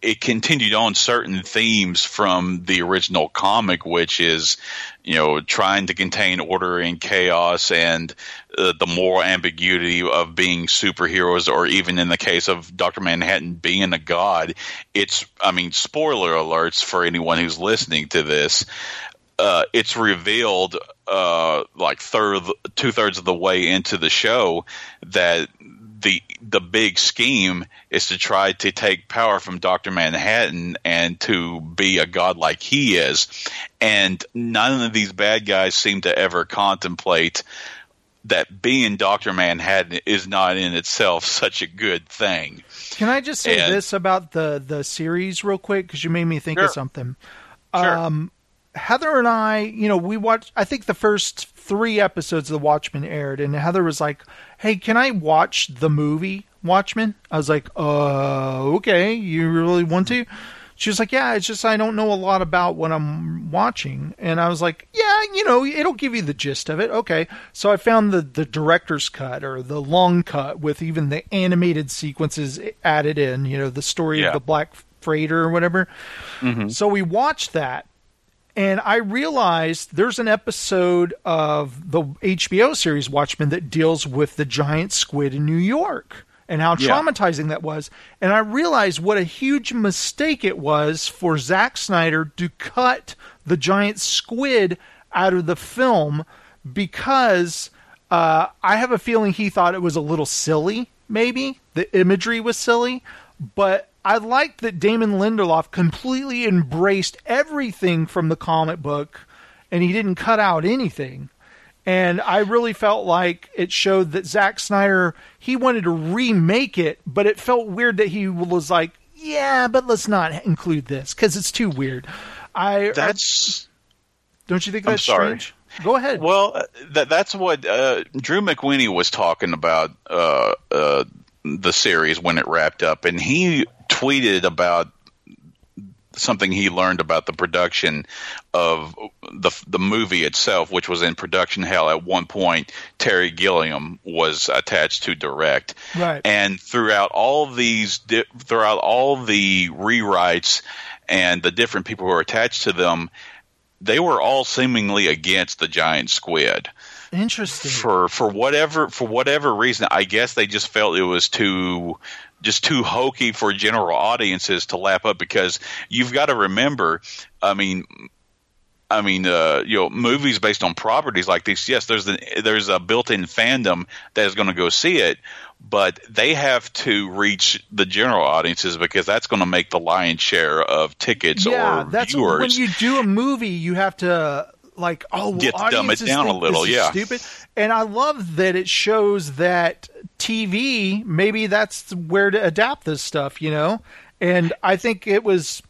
S4: it continued on certain themes from the original comic, which is, you know, trying to contain order and chaos and uh, the moral ambiguity of being superheroes, or even in the case of Dr. Manhattan being a god. It's, I mean, spoiler alerts for anyone who's listening to this. Uh, it's revealed, uh, like third, two thirds of the way into the show that the the big scheme is to try to take power from Doctor Manhattan and to be a god like he is, and none of these bad guys seem to ever contemplate that being Doctor Manhattan is not in itself such a good thing.
S3: Can I just say
S4: And-
S3: this about the the series real quick because you made me think
S4: Sure.
S3: of something.
S4: Sure.
S3: Um, Heather and I, you know, we watched. I think the first three episodes of The Watchmen aired, and Heather was like, "Hey, can I watch the movie Watchmen?" I was like, "Uh, okay. You really want to?" She was like, "Yeah, it's just I don't know a lot about what I'm watching," and I was like, "Yeah, you know, it'll give you the gist of it." Okay, so I found the the director's cut or the long cut with even the animated sequences added in. You know, the story
S4: Yeah.
S3: of the Black Freighter or whatever. So we watched that, and I realized there's an episode of the HBO series Watchmen that deals with the giant squid in New York and how
S4: Yeah.
S3: traumatizing that was. And I realized what a huge mistake it was for Zack Snyder to cut the giant squid out of the film because uh, I have a feeling he thought it was a little silly, maybe. The imagery was silly. But I liked that Damon Lindelof completely embraced everything from the comic book and he didn't cut out anything. And I really felt like it showed that Zack Snyder, he wanted to remake it, but it felt weird that he was like, yeah, but let's not include this because it's too weird. I
S4: That's
S3: don't you think
S4: I'm
S3: that's
S4: sorry.
S3: strange? Go ahead.
S4: Well, uh, that that's what uh, Drew McWeeny was talking about uh, uh, the series when it wrapped up, and he tweeted about something he learned about the production of the the movie itself, which was in production hell. At one point, Terry Gilliam was attached to direct,
S3: Right.
S4: and throughout all these throughout all the rewrites and the different people who are attached to them they were all seemingly against the giant squid
S3: Interesting.
S4: for for whatever for whatever reason. I guess they just felt it was too just too hokey for general audiences to lap up because you've got to remember. I mean. I mean, uh, you know, movies based on properties like these. Yes, there's the, there's a built-in fandom that is going to go see it, but they have to reach the general audiences because that's going to make the lion's share of tickets
S3: yeah,
S4: or
S3: that's
S4: viewers.
S3: when you do a movie, you have to like oh, well,
S4: Get to dumb it down a little, yeah.
S3: stupid. And I love that it shows that TV maybe that's where to adapt this stuff, you know. And I think it was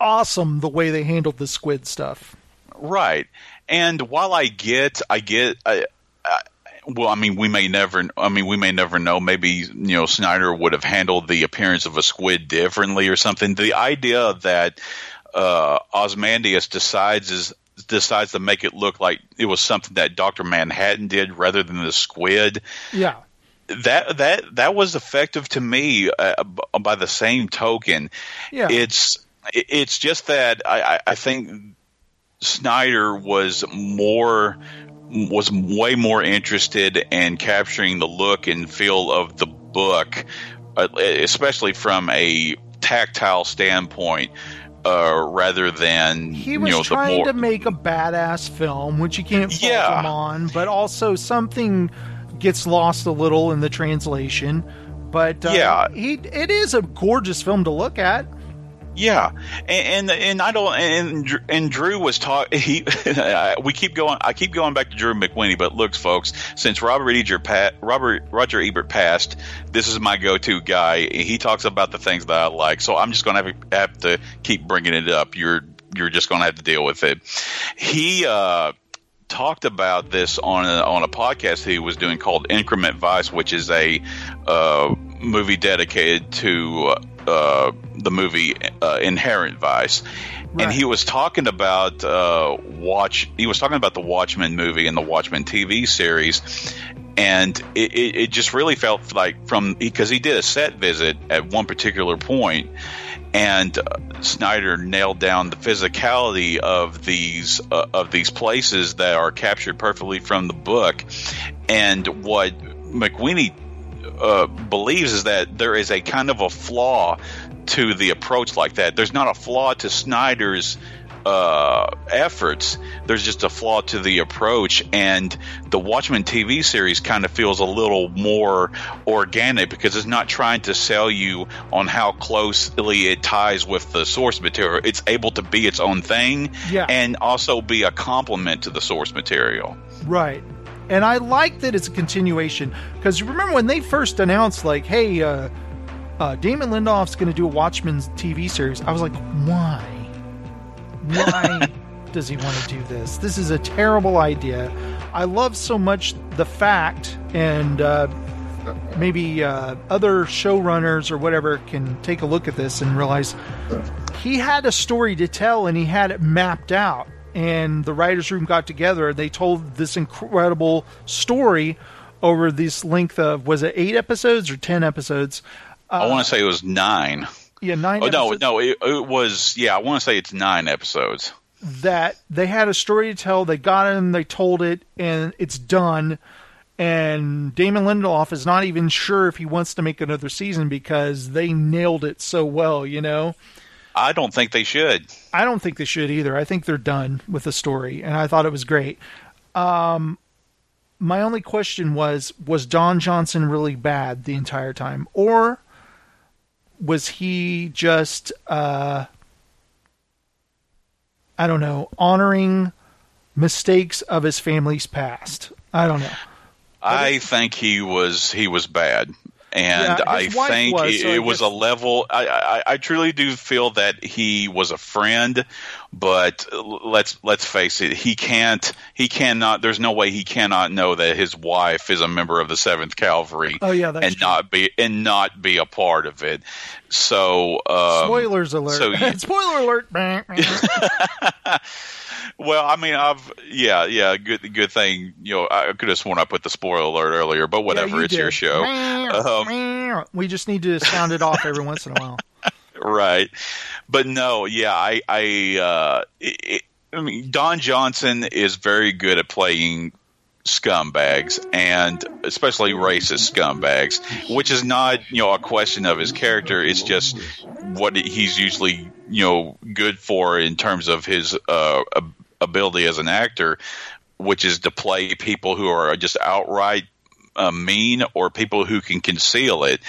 S3: awesome the way they handled the squid stuff.
S4: Right. And while I get, I get, I, I, well, I mean, we may never, I mean, we may never know. Maybe, you know, Snyder would have handled the appearance of a squid differently or something. The idea that, uh, Ozymandias decides is, decides to make it look like it was something that Dr. Manhattan did rather than the squid.
S3: Yeah.
S4: that that that was effective to me. Uh, by the same token,
S3: Yeah.
S4: it's it's just that I, I- I think Snyder was more was way more interested in capturing the look and feel of the book, uh, especially from a tactile standpoint, uh, rather than
S3: He was
S4: you know,
S3: trying
S4: more,
S3: to make a badass film, which you can't fault
S4: Yeah.
S3: him on, but also something gets lost a little in the translation. But uh,
S4: Yeah.
S3: he it is a gorgeous film to look at.
S4: Yeah, and and, and I don't and and Drew was talking. He we keep going. I keep going back to Drew McWeeny, but looks, folks, since Robert Robert Roger Ebert passed, this is my go-to guy. He talks about the things that I like, so I'm just going to have, have to keep bringing it up. You're you're just going to have to deal with it. He. uh talked about this on a, on a podcast he was doing called Increment Vice, which is a uh, movie dedicated to uh, the movie uh, Inherent Vice.
S3: Right.
S4: And he was talking about uh, watch. He was talking about the Watchmen movie and the Watchmen TV series, and it, it, it just really felt like from because he did a set visit at one particular point, and uh, Snyder nailed down the physicality of these uh, of these places that are captured perfectly from the book, and what McWeeny uh, believes is that there is a kind of a flaw to the approach like that. There's not a flaw to Snyder's uh, efforts. There's just a flaw to the approach, and the Watchmen TV series kind of feels a little more organic because it's not trying to sell you on how closely it ties with the source material. It's able to be its own thing,
S3: Yeah.
S4: and also be a complement to the source material.
S3: Right. And I like that it's a continuation because you remember when they first announced, like, hey, uh, uh, Damon Lindelof's going to do a Watchmen TV series. I was like, why? Why does he want to do this? This is a terrible idea. I love so much the fact, and uh, maybe uh, other showrunners or whatever can take a look at this and realize he had a story to tell and he had it mapped out. And the writers' room got together. and They told this incredible story over this length of was it eight episodes or ten episodes?
S4: I want to say it was nine.
S3: Yeah, nine.
S4: Oh no,
S3: episodes.
S4: no, it, it was. Yeah, I want to say it's nine episodes.
S3: that they had a story to tell. They got it and they told it, and it's done. And Damon Lindelof is not even sure if he wants to make another season because they nailed it so well. You know,
S4: I don't think they should.
S3: I don't think they should either. I think they're done with the story, and I thought it was great. Um, my only question was: Was Don Johnson really bad the entire time, or was he just, uh, I don't know, honoring mistakes of his family's past? I don't know.
S4: I think he was he was bad, and
S3: Yeah,
S4: I think
S3: was,
S4: it,
S3: so
S4: it was a level. I, I I truly do feel that he was a friend, but let's let's face it, he can't he cannot. There's no way he cannot know that his wife is a member of the Seventh Kavalry.
S3: Oh, yeah,
S4: and
S3: true.
S4: not be and not be a part of it. So um,
S3: Spoilers alert!
S4: so
S3: Spoiler alert!
S4: Well, I mean, I've yeah, yeah, good, good thing. You know, I could have sworn I put the spoiler alert earlier, but whatever,
S3: Yeah,
S4: it's
S3: you
S4: your show, Um,
S3: we just need to sound it off every once in a while.
S4: right? But no, yeah, I, I, uh, it, I mean, Don Johnson is very good at playing scumbags and especially racist scumbags, which is not you know a question of his character. It's just what he's usually you know good for in terms of his uh, ability as an actor, which is to play people who are just outright uh, mean or people who can conceal it.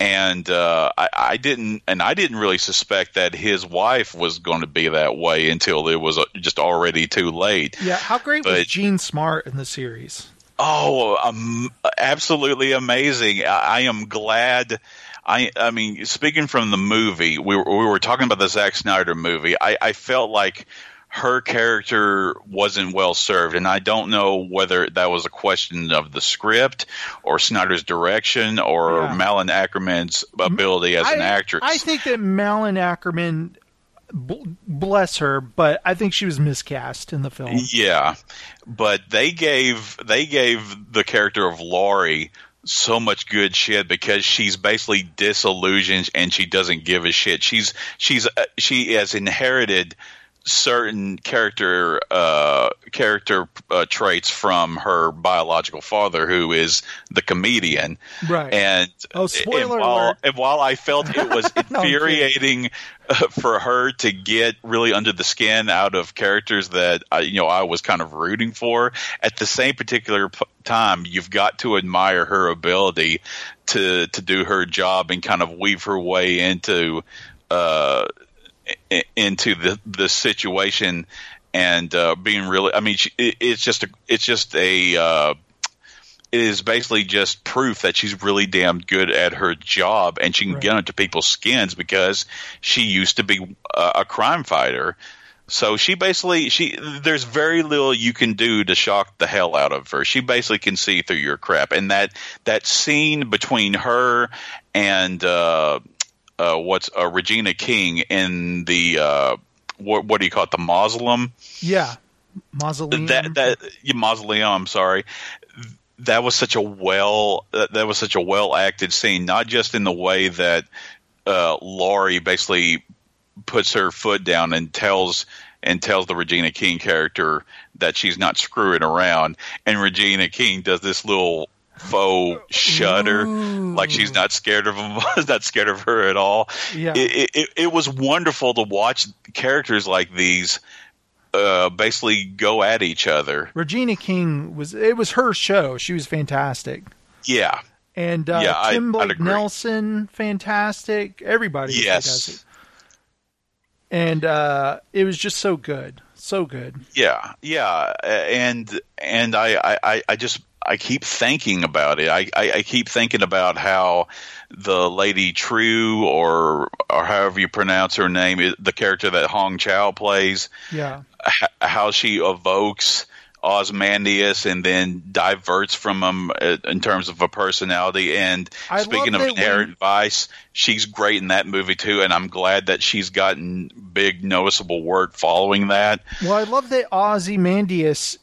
S4: And uh, I, I didn't, and I didn't really suspect that his wife was going to be that way until it was uh, just already too late.
S3: Yeah, how great was Jean Smart in the series?
S4: Oh, um, absolutely amazing! I, I am glad. I, I mean, speaking from the movie, we were, we were talking about the Zack Snyder movie. I, I felt like her character wasn't well served, and I don't know whether that was a question of the script or Snyder's direction or
S3: Yeah.
S4: Malin Akerman's ability as an actress.
S3: I think that Malin Akerman, bless her, but I think she was miscast in the film.
S4: Yeah, but they gave they gave the character of Laurie so much good shit because she's basically disillusioned and she doesn't give a shit. She's she's uh, she has inherited certain character uh, character uh, traits from her biological father, who is the comedian.
S3: Right.
S4: And
S3: Oh, spoiler
S4: and while,
S3: alert.
S4: And while I felt it was infuriating uh, for her to get really under the skin out of characters that I, you know I was kind of rooting for, at the same particular p- time, you've got to admire her ability to to do her job and kind of weave her way into. Uh, into the the situation and uh, being really I mean she, it, it's just a it's just a uh, it is basically just proof that she's really damn good at her job and she can
S3: Right.
S4: get into people's skins because she used to be a, a crime fighter so she basically she there's very little you can do to shock the hell out of her. She basically can see through your crap. And that that scene between her and uh, uh, what's uh, Regina King in the uh, what what do you call it the mausoleum
S3: Yeah. Mausoleum.
S4: that that yeah, mausoleum. I'm sorry. That was such a well that, that was such a well acted scene, not just in the way that uh, Laurie basically puts her foot down and tells and tells the Regina King character that she's not screwing around, and Regina King does this little faux shudder, like she's not scared of him, not scared of her at all.
S3: Yeah.
S4: It, it, it was wonderful to watch characters like these uh, basically go at each other.
S3: Regina King was it was her show. She was fantastic.
S4: Yeah.
S3: And uh,
S4: Yeah, I-
S3: Tim Blake. Nelson, fantastic. Everybody
S4: Yes.
S3: fantastic. And uh, it was just so good. So good.
S4: Yeah, yeah, and and I- I, I just I keep thinking about it. I, I, I keep thinking about how the lady Trieu or or however you pronounce her name, is- the character that Hong Chau plays,
S3: Yeah.
S4: how she evokes Ozymandias and then diverts from him uh, in terms of a personality. And
S3: I
S4: speaking of Inherent
S3: when-
S4: Vice, she's great in that movie too. And I'm glad that she's gotten big, noticeable work following that.
S3: Well, I love that Ozymandias.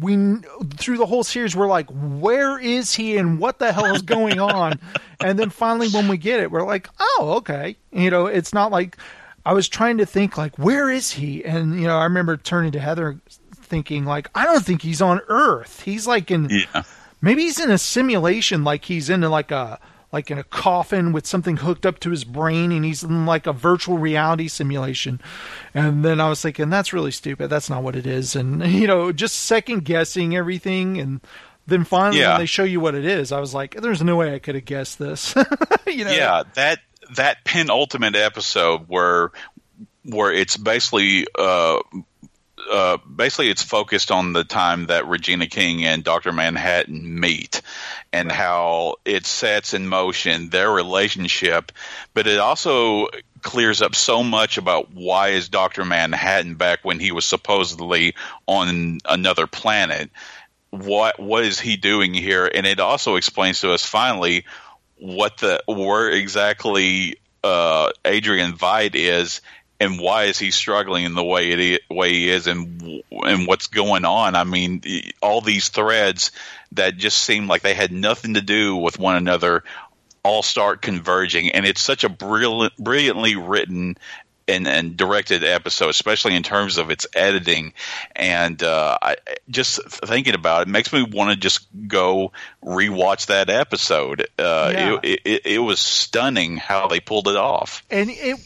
S3: We through the whole series, we're like, where is he and what the hell is going on? and then finally, when we get it, we're like, oh, okay. You know, it's not like I was trying to think like, where is he? And you know, I remember turning to Heather, thinking like, I don't think he's on Earth. He's like in
S4: Yeah.
S3: maybe he's in a simulation, like he's in like a like in a coffin with something hooked up to his brain, and he's in like a virtual reality simulation. And then I was thinking, that's really stupid. That's not what it is. And you know, just second guessing everything, and then finally
S4: Yeah.
S3: when they show you what it is, I was like, there's no way I could have guessed this. you know?
S4: yeah that that penultimate episode where where it's basically uh uh, basically, it's focused on the time that Regina King and Doctor Manhattan meet, and how it sets in motion their relationship. But it also clears up so much about why is Doctor Manhattan back when he was supposedly on another planet. What what is he doing here? And it also explains to us finally what the where exactly uh, Adrian Veidt is and why is he struggling in the way it way he is and and what's going on. I mean, all these threads that just seem like they had nothing to do with one another all start converging, and it's such a brilliant, brilliantly written. And, and directed episode, especially in terms of its editing, and uh, I just thinking about it makes me want to just go rewatch that episode. Uh,
S3: Yeah.
S4: it, it, it was stunning how they pulled it off.
S3: and it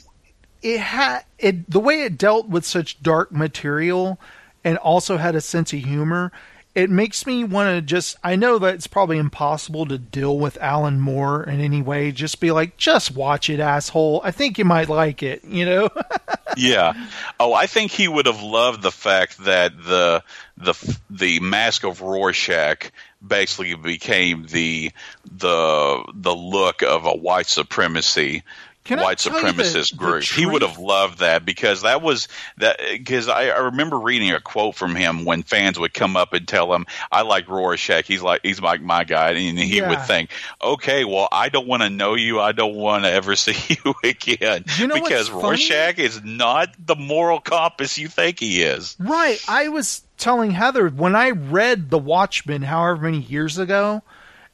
S3: it had it the way it dealt with such dark material and also had a sense of humor it makes me want to just i know that it's probably impossible to deal with alan moore in any way just be like just watch it asshole i think you might like it you know
S4: yeah. Oh, I think he would have loved the fact that the the the mask of Rorschach basically became the the the look of a white supremacy
S3: Can
S4: white
S3: the-
S4: supremacist
S3: the
S4: group. He would have loved that because that was that because I, I remember reading a quote from him when fans would come up and tell him, "I like Rorschach. He's like he's like my guy," and he
S3: Yeah.
S4: would think, "Okay, well, I don't want to know you. I don't want to ever see you again
S3: You know
S4: because
S3: funny?
S4: Rorschach is not the moral compass you think he is."
S3: Right. I was telling Heather when I read The Watchmen however many years ago,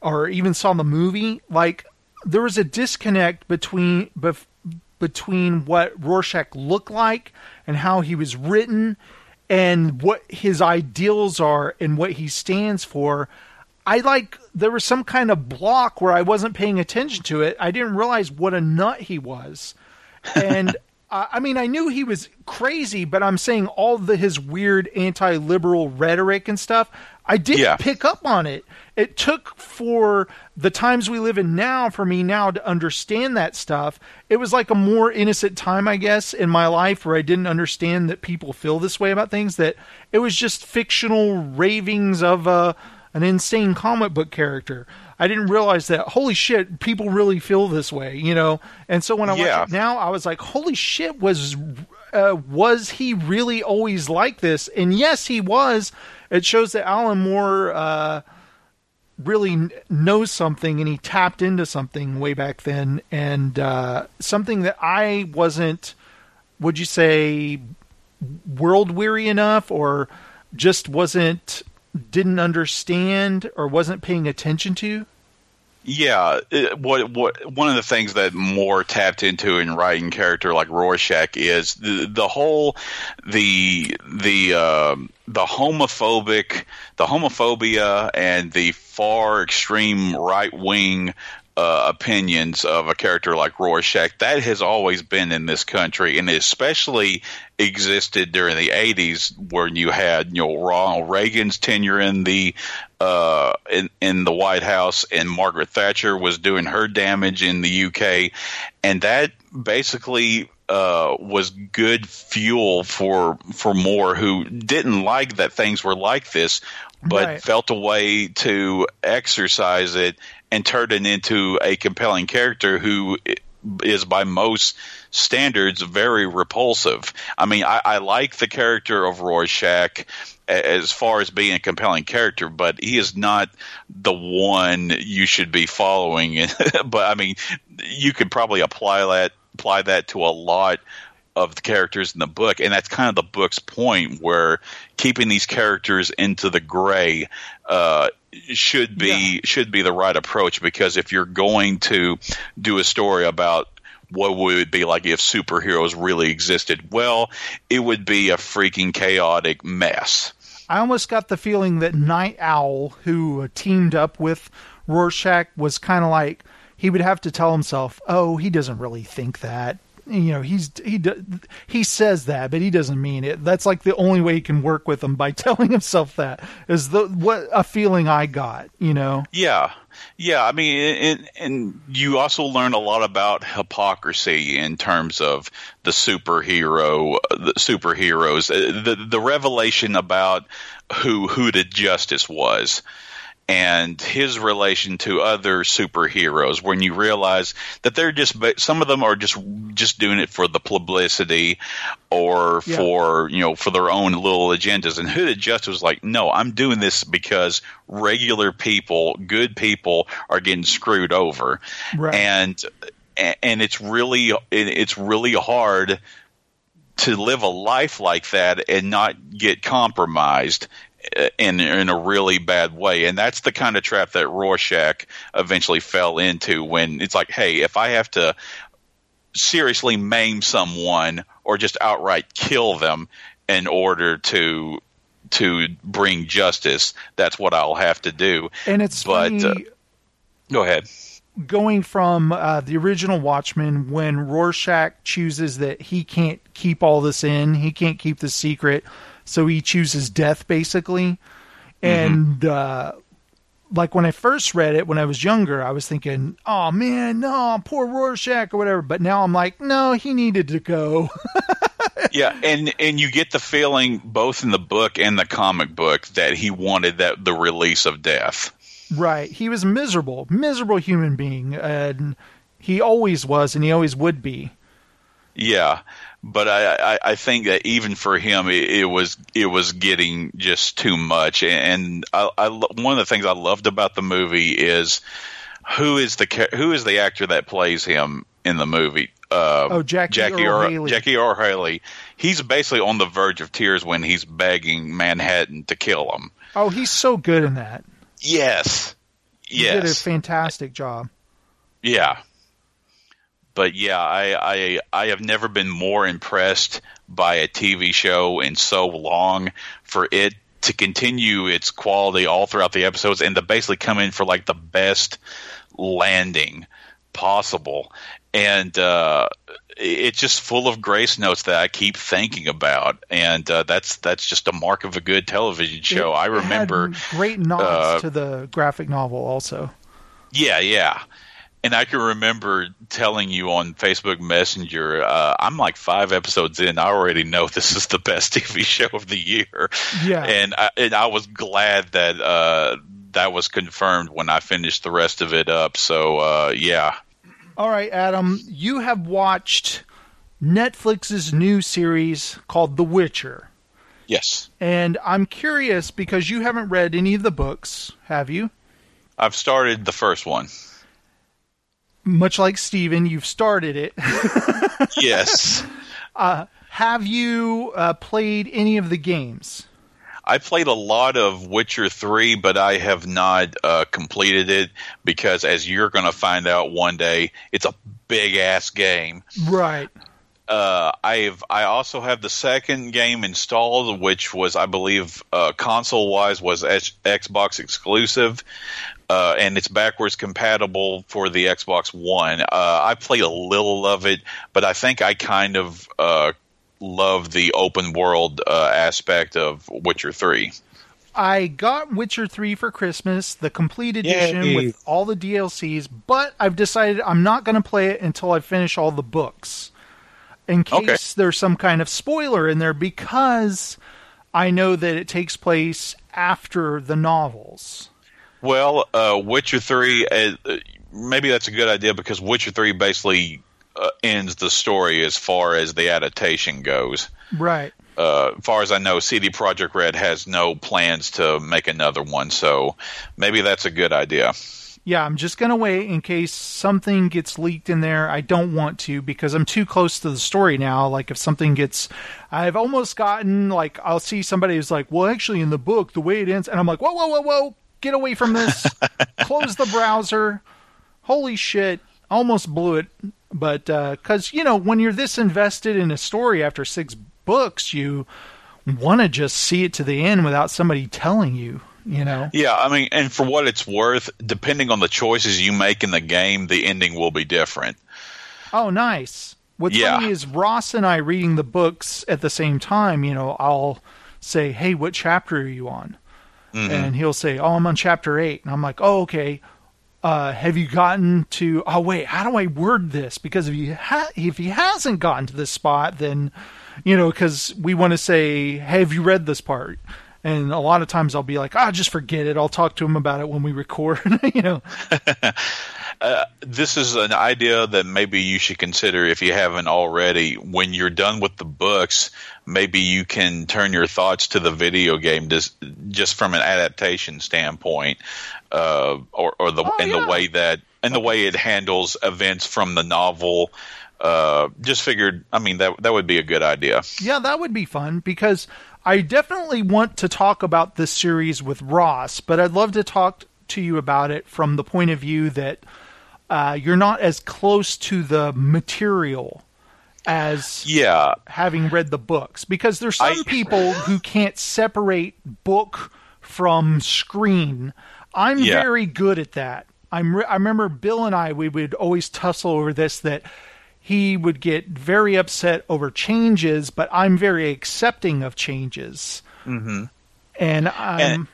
S3: or even saw the movie, like there was a disconnect between bef- between what Rorschach looked like and how he was written and what his ideals are and what he stands for. I like there was some kind of block where I wasn't paying attention to it. I didn't realize what a nut he was. And uh, I mean, I knew he was crazy, but I'm saying all the his weird anti-liberal rhetoric and stuff, I didn't
S4: Yeah.
S3: pick up on it. It took for the times we live in now for me now to understand that stuff. It was like a more innocent time, I guess, in my life where I didn't understand that people feel this way about things. That it was just fictional ravings of a an insane comic book character. I didn't realize that. Holy shit, people really feel this way, you know. And so when I
S4: Yeah.
S3: watch it now, I was like, holy shit, was uh, was he really always like this? And yes, he was. It shows that Alan Moore uh, really kn- knows something, and he tapped into something way back then, and uh, something that I wasn't. Would you say world weary enough, or just wasn't didn't understand, or wasn't paying attention to?
S4: Yeah, it, what what one of the things that Moore tapped into in writing character like Rorschach is the the whole the the um the homophobic the homophobia and the far extreme right wing uh, opinions of a character like Rorschach that has always been in this country and especially existed during the 80s when you had you know Ronald Reagan's tenure in the uh, in, in the White House and Margaret Thatcher was doing her damage in the UK and that basically uh, was good fuel for for Moore who didn't like that things were like this but
S3: Right.
S4: felt a way to exercise it and turn it into a compelling character who is by most standards very repulsive. I mean, I, I like the character of Rorschach as far as being a compelling character, but he is not the one you should be following. but I mean, you could probably apply that apply that to a lot of the characters in the book, and that's kind of the book's point, where keeping these characters into the gray uh, should be should be the right approach. Because if you're going to do a story about what would it be like if superheroes really existed, well, it would be a freaking chaotic mess.
S3: I almost got the feeling that Nite Owl, who teamed up with Rorschach, was kind of like he would have to tell himself, "Oh, he doesn't really think that." You know, he's he he says that, but he doesn't mean it. That's like the only way he can work with him by telling himself that. Is the what a feeling I got. You know,
S4: Yeah, yeah. I mean, and, and you also learn a lot about hypocrisy in terms of the superhero, the superheroes, the the revelation about who who the Justice was. And his relation to other superheroes, when you realize that they're just some of them are just just doing it for the publicity, or
S3: Yeah.
S4: for you know for their own little agendas. And Hooded Justice was like, no, I'm doing this because regular people, good people, are getting screwed over,
S3: Right.
S4: and and it's really it's really hard to live a life like that and not get compromised in in a really bad way and that's the kind of trap that Rorschach eventually fell into when it's like hey if I have to seriously maim someone or just outright kill them in order to to bring justice that's what I'll have to do
S3: and it's
S4: But,
S3: funny.
S4: uh, go ahead
S3: going from uh, the original Watchmen when Rorschach chooses that he can't keep all this in, he can't keep the secret, so he chooses death basically. And uh, like when I first read it when I was younger, I was thinking, "Oh man, no, poor Rorschach or whatever." But now I'm like, "No, he needed to go."
S4: yeah, and and you get the feeling both in the book and the comic book that he wanted that the release of death.
S3: right? He was miserable, miserable human being, and he always was, and he always would be.
S4: Yeah, but I, I, I think that even for him, it, it was it was getting just too much. And I, I one of the things I loved about the movie is who is the who is the actor that plays him in the movie? Uh,
S3: Oh, Jackie
S4: Jackie
S3: Haley.
S4: Jackie Earle Haley. He's basically on the verge of tears when he's begging Manhattan to kill him.
S3: Oh, he's so good in that.
S4: Yes.
S3: You did a
S4: Yes.
S3: fantastic job.
S4: Yeah. But yeah, I, I I have never been more impressed by a TV show in so long for it to continue its quality all throughout the episodes and to basically come in for like the best landing possible. And uh, it's just full of grace notes that I keep thinking about, and uh, that's that's just a mark of a good television show.
S3: It-
S4: I remember
S3: great nods
S4: uh,
S3: to the graphic novel also.
S4: Yeah, yeah. And I can remember telling you on Facebook Messenger, uh, I'm like five episodes in. I already know this is the best TV show of the year.
S3: Yeah.
S4: And I, and I was glad that uh, that was confirmed when I finished the rest of it up. So, uh, yeah.
S3: All right, Adam, you have watched Netflix's new series called The Witcher.
S4: Yes.
S3: And I'm curious because you haven't read any of the books, have you?
S4: I've started the first one.
S3: Much like Steven, you've started it.
S4: Yes.
S3: have you uh, played any of the games?
S4: I played a lot of Witcher 3, but I have not uh, completed it because, as you're going to find out one day, it's a big ass game.
S3: Right.
S4: uh, I've I also have the second game installed, which was I believe uh, console wise was X- Xbox exclusive, uh, and it's backwards compatible for the Xbox One. Uh, I played a little of it, but I think I kind of uh, love the open world uh, aspect of Witcher Three.
S3: I got Witcher 3 for Christmas, the complete edition
S4: Yay.
S3: with all the DLCs, but I've decided I'm not going to play it until I finish all the books. In case
S4: Okay.
S3: there's some kind of spoiler in there because I know that it takes place after the novels.
S4: Well, uh, Witcher Three, uh, maybe that's a good idea because Witcher Three basically uh, ends the story as far as the adaptation goes.
S3: Right.
S4: uh, as far as I know, CD Projekt Red has no plans to make another one, so maybe that's a good idea.
S3: Yeah, I'm just going to wait in case something gets leaked in there. I don't want to because I'm too close to the story now. Like, if something gets. I've almost gotten, like, I'll see somebody who's like, well, actually, in the book, the way it ends. And I'm like, whoa, whoa, whoa, whoa. Get away from this. Close the browser. Holy shit. Almost blew it. But, uh, because, you know, when you're this invested in a story after six books, you want to just see it to the end without somebody telling you, you know?
S4: Yeah, I mean, and for what it's worth, depending on the choices you make in the game, the ending will be different.
S3: Oh, nice. What's
S4: Yeah.
S3: funny is Ross and I reading the books at the same time. You know, I'll say, "Hey, what chapter are you on?" And he'll say, "Oh, I'm on chapter 8." And I'm like, "Oh, okay. Uh, have you gotten to? Oh, wait. How do I word this? Because if you ha- if he hasn't gotten to this spot, then you know, because we want to say, "Hey, have you read this part?" And a lot of times I'll be like, "Ah, just forget it. I'll talk to him about it when we record." you know.
S4: This is an idea that maybe you should consider if you haven't already. When you're done with the books, maybe you can turn your thoughts to the video game just, just from an adaptation standpoint, uh, or, or the
S3: Oh,
S4: in
S3: yeah.
S4: the way that and the way it handles events from the novel. Uh, just figured, I mean that that would be a good idea.
S3: Yeah, that would be fun because I definitely want to talk about this series with Ross, but I'd love to talk to you about it from the point of view that uh, you're not as close to the material as
S4: Yeah,
S3: having read the books because there's some
S4: I-
S3: people who can't separate book from screen. I'm
S4: Yeah.
S3: very good at that. I'm re- I remember Bill and I we would always tussle over this that he would get very upset over changes, but I'm very accepting of changes. Mm-hmm. And I'm
S4: And-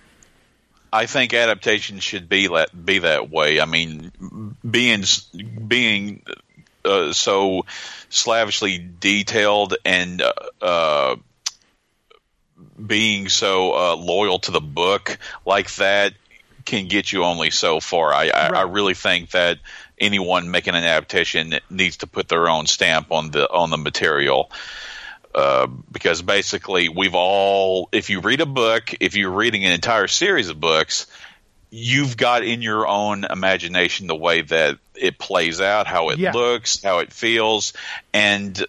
S4: I think adaptation should be that be that way. I mean, being being uh, so slavishly detailed and uh, uh, being so uh, loyal to the book like that can get you only so far. I, I, I really think that anyone making an adaptation needs to put their own stamp on the on the material. Uh, because basically, we've all, if you read a book, if you're reading an entire series of books, you've got in your own imagination the way that it plays out, how it
S3: Yeah.
S4: looks, how it feels, and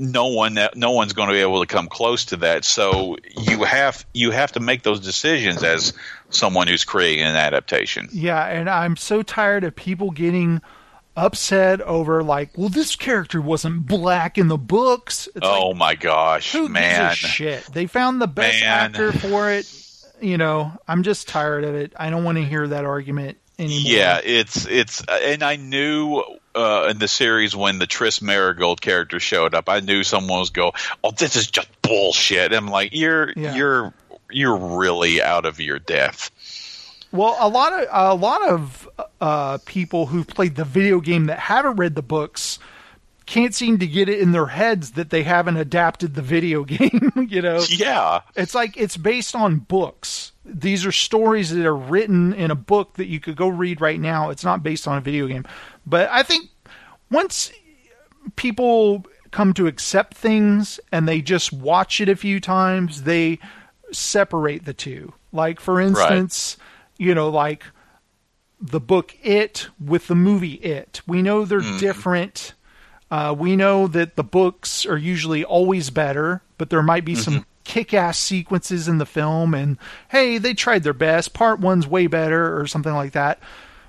S4: no one that no one's going to be able to come close to that. So you have you have to make those decisions as someone who's creating an adaptation.
S3: Yeah, and I'm so tired of people getting upset over like, well, this character wasn't black in the books. It's
S4: oh
S3: like,
S4: my gosh,
S3: who
S4: man!
S3: gives a shit? They found the best
S4: Man.
S3: actor for it. You know, I'm just tired of it. I don't want to hear that argument anymore.
S4: Yeah, it's it's and I knew uh, in the series when the Triss Merigold character showed up, I knew someone was go, "Oh, this is just bullshit." I'm like, "You're
S3: Yeah.
S4: you're you're really out of your depth."
S3: Well, a lot of a lot of uh, people who've played the video game that haven't read the books can't seem to get it in their heads that they haven't adapted the video game. you know,
S4: Yeah,
S3: it's like it's based on books. These are stories that are written in a book that you could go read right now. It's not based on a video game. But I think once people come to accept things and they just watch it a few times, they separate the two. Like for instance, you know, like the book It with the movie It. We know they're different. Uh, we know that the books are usually always better, but there might be some kick ass sequences in the film, and hey, they tried their best. Part one's way better, or something like that.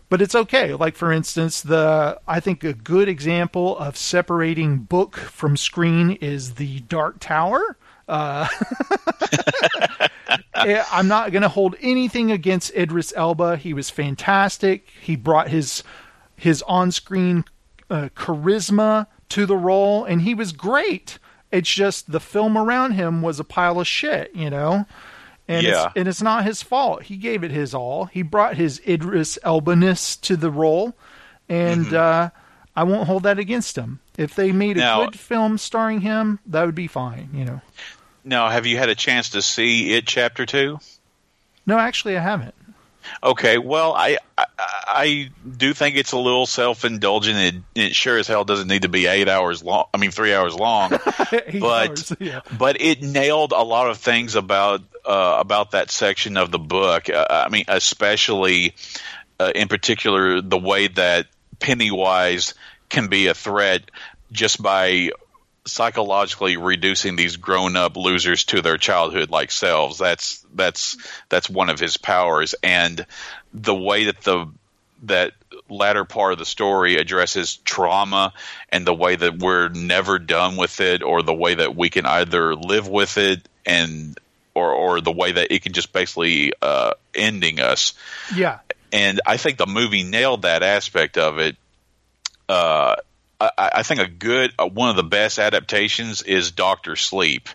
S3: But it's okay. Like, for instance, the I think a good example of separating book from screen is the Dark Tower. Uh, Eh, I'm not going to hold anything against Idris Elba. He was fantastic. He brought his his on-screen uh, charisma to the role, and he was great. It's just the film around him was a pile of shit, you know. And
S4: Yeah.
S3: it's, and it's not his fault. He gave it his all. He brought his Idris Elba-ness to the role, and
S4: Mm-hmm.
S3: uh, I won't hold that against him. If they made a
S4: Now-
S3: good film starring him, that would be fine, you know.
S4: Now, have you had a chance to see it, Chapter Two?
S3: No, actually, I haven't.
S4: Okay, well, I, I I do think it's a little self indulgent. It, it sure as hell doesn't need to be eight hours long. I mean, three hours long. But
S3: hours, yeah.
S4: but it nailed a lot of things about uh, about that section of the book. Uh, I mean, especially uh, in particular the way that Pennywise can be a threat just by psychologically reducing these grown up losers to their childhood like selves. That's that's that's one of his powers, and the way that the that latter part of the story addresses trauma and the way that we're never done with it or the way that we can either live with it and or or the way that it can just basically uh ending us
S3: Yeah.
S4: and I think the movie nailed that aspect of it. Uh, I, I think a good uh, one of the best adaptations is Doctor Sleep,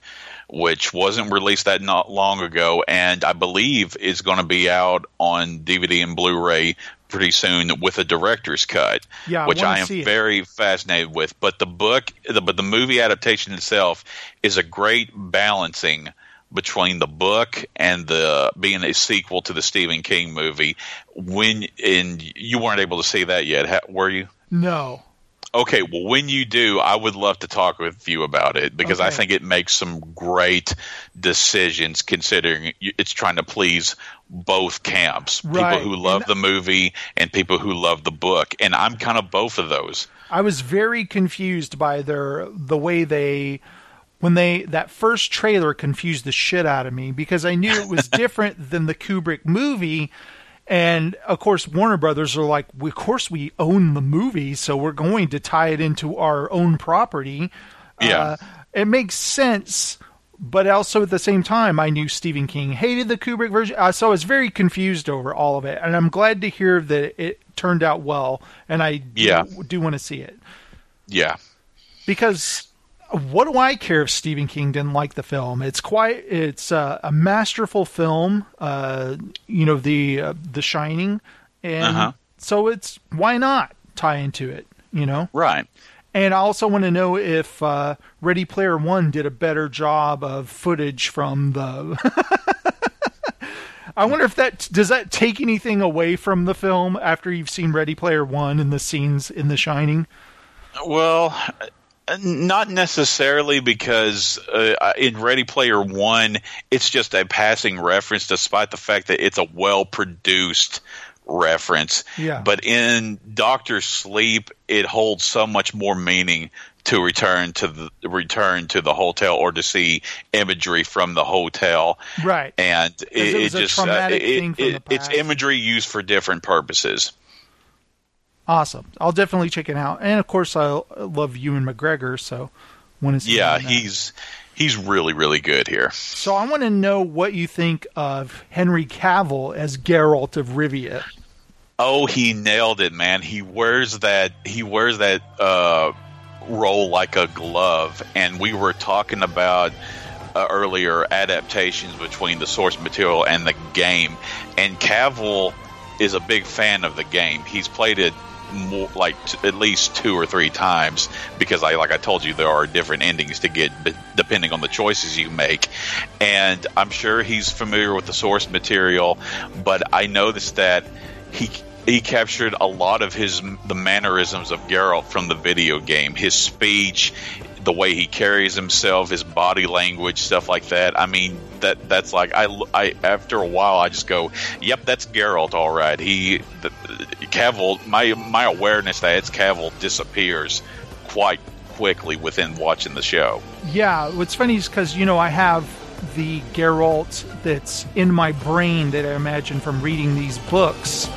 S4: which wasn't released that not long ago, and I believe is going to be out on DVD and Blu-ray pretty soon with a director's cut,
S3: Yeah,
S4: which
S3: wanna
S4: I am
S3: it.
S4: very fascinated with. But the book, the, but the movie adaptation itself is a great balancing between the book and the being a sequel to the Stephen King movie. When and you weren't able to see that yet, were you?
S3: No.
S4: Okay, well, when you do, I would love to talk with you about it because I think it makes some great decisions considering it's trying to please both camps
S3: Right,
S4: people who love
S3: and-
S4: the movie and people who love the book. And I'm kind of both of those.
S3: I was very confused by their the way they when they that first trailer confused the shit out of me because I knew it was different than the Kubrick movie. And of course, Warner Brothers are like, "Of course, we own the movie, so we're going to tie it into our own property."
S4: Yeah.
S3: Uh, it makes sense, but also at the same time, I knew Stephen King hated the Kubrick version, uh, so I was very confused over all of it. And I'm glad to hear that it turned out well, and I do, do want to see it
S4: Yeah.
S3: because what do I care if Stephen King didn't like the film? It's quite it's uh, a masterful film. Uh, you know the uh, The Shining, and
S4: Uh-huh.
S3: so it's why not tie into it? You know,
S4: Right.
S3: and I also want to know if uh, Ready Player One did a better job of footage from the. I wonder if that does that take anything away from the film after you've seen Ready Player One and the scenes in The Shining.
S4: Well, not necessarily because uh, in Ready Player One, it's just a passing reference, despite the fact that it's a well produced reference.
S3: Yeah.
S4: But in Doctor Sleep, it holds so much more meaning to return to the return to the hotel or to see imagery from the hotel.
S3: Right.
S4: And it,
S3: it a
S4: just uh, it-
S3: thing from
S4: it-
S3: the
S4: it's imagery used for different purposes.
S3: Awesome. I'll definitely check it out. And of course, I love Ewan McGregor, so to see.
S4: Yeah,
S3: him in that.
S4: he's he's really really good here.
S3: So I want to know what you think of Henry Cavill as Geralt of Rivia.
S4: Oh, he nailed it, man. He wears that he wears that uh, role like a glove. And we were talking about uh, earlier adaptations between the source material and the game. And Cavill is a big fan of the game. He's played it more like t- at least two or three times because I like I told you there are different endings to get b- depending on the choices you make and I'm sure he's familiar with the source material but I noticed that he he captured a lot of his the mannerisms of Geralt from the video game his speech the way he carries himself his body language stuff like that. I mean that that's like I, I after a while I just go yep that's Geralt all right. He the, Cavill my my awareness that it's Cavill disappears quite quickly within watching the show.
S3: Yeah, what's funny is because, you know, I have the Geralt that's in my brain that I imagine from reading these books.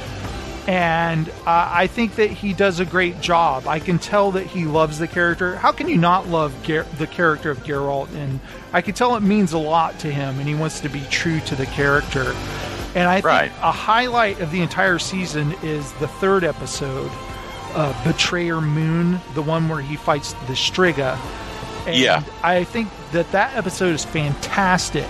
S3: And uh, I think that he does a great job. I can tell that he loves the character. How can you not love Ger- the character of Geralt? And I can tell it means a lot to him, and he wants to be true to the character. And I think a highlight of the entire season is the third episode, uh, Betrayer Moon, the one where he fights the Striga. And
S4: Yeah.
S3: I think that that episode is fantastic.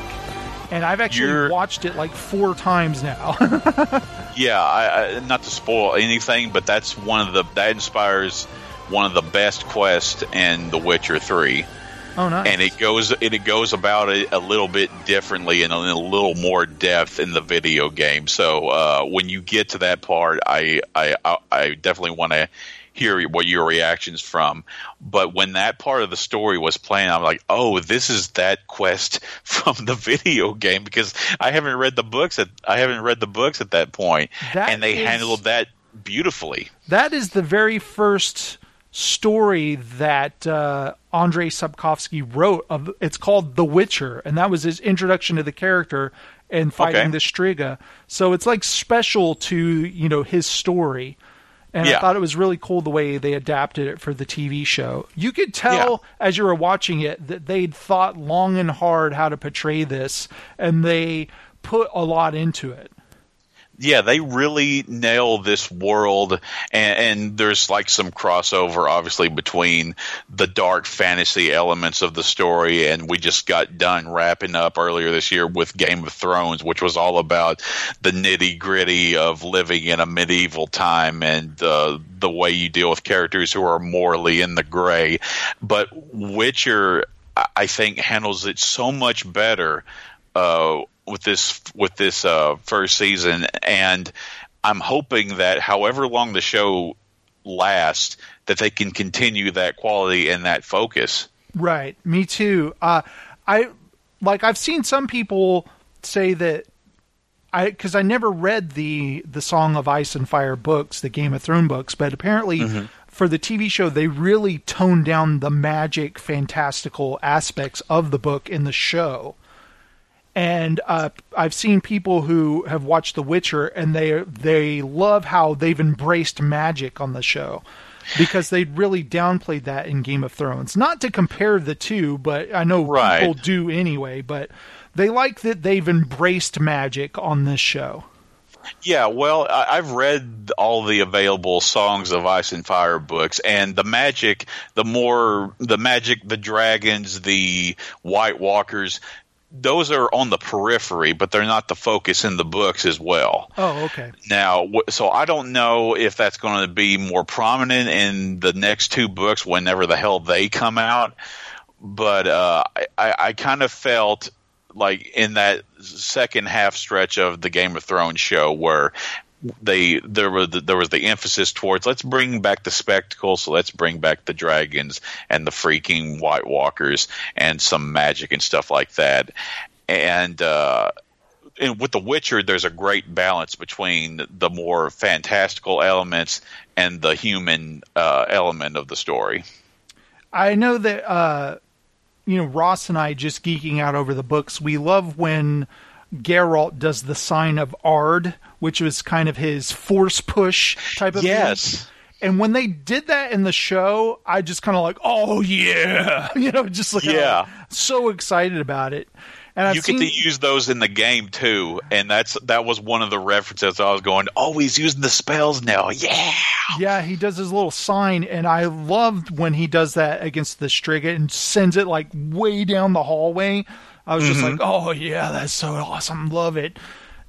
S3: And I've actually
S4: You're-
S3: watched it like four times now.
S4: Yeah, I, I, not to spoil anything, but that's one of the that inspires one of the best quests in The Witcher Three,
S3: oh, nice.
S4: and it goes it, it goes about it a little bit differently and in a little more depth in the video game. So uh, when you get to that part, I I I, I definitely want to hear what your reactions from. But when that part of the story was playing, I'm like, oh, this is that quest from the video game because I haven't read the books at I haven't read the books at that point,
S3: That
S4: and they
S3: is-
S4: handled that beautifully.
S3: that is the very first story that uh, Andrei Sapkowski wrote. Of it's called The Witcher, and that was his introduction to the character and fighting
S4: Okay.
S3: the Striga. So it's like special to you know his story. And I thought it was really cool the way they adapted it for the TV show. You could tell as you were watching it that they'd thought long and hard how to portray this, and they put a lot into it.
S4: Yeah, they really nail this world, and, and there's like some crossover, obviously, between the dark fantasy elements of the story, and we just got done wrapping up earlier this year with Game of Thrones, which was all about the nitty gritty of living in a medieval time and uh, the way you deal with characters who are morally in the gray. But Witcher, I- think, handles it so much better. Uh, with this with this uh, first season, and I'm hoping that however long the show lasts, that they can continue that quality and that focus.
S3: Right. Me too. Uh, I like I've seen some people say that I because I never read the the Song of Ice and Fire books, the Game of Thrones books, but apparently for the TV show they really toned down the magic, fantastical aspects of the book in the show. And uh, I've seen people who have watched The Witcher, and they they love how they've embraced magic on the show because they really downplayed that in Game of Thrones. Not to compare the two, but I know
S4: Right.
S3: people do anyway. But they like that they've embraced magic on this show.
S4: Yeah, well, I, I've read all the available Songs of Ice and Fire books, and the magic, the more the magic, the dragons, the White Walkers, those are on the periphery, but they're not the focus in the books as well.
S3: Oh, okay.
S4: Now, so I don't know if that's going to be more prominent in the next two books whenever the hell they come out. But uh, I, I, I kind of felt like in that second half stretch of the Game of Thrones show where they there was the, there was the emphasis towards let's bring back the spectacle, so let's bring back the dragons and the freaking White Walkers and some magic and stuff like that. And uh, in, with The Witcher, there's a great balance between the more fantastical elements and the human uh, element of the story.
S3: I know that uh, you know Ross and I just geeking out over the books. We love when Geralt does the sign of Aard, which was kind of his force push type of
S4: Yes.
S3: thing. And when they did that in the show, I just kind of like, oh yeah, you know, just like
S4: Yeah.
S3: so excited about it. And I've
S4: you
S3: seen,
S4: get to use those in the game too, and that's that was one of the references I was going. Oh, he's using the spells now. Yeah.
S3: Yeah, he does his little sign, and I loved when he does that against the Striga and sends it like way down the hallway. I was just mm-hmm. like, oh yeah, that's so awesome, love it.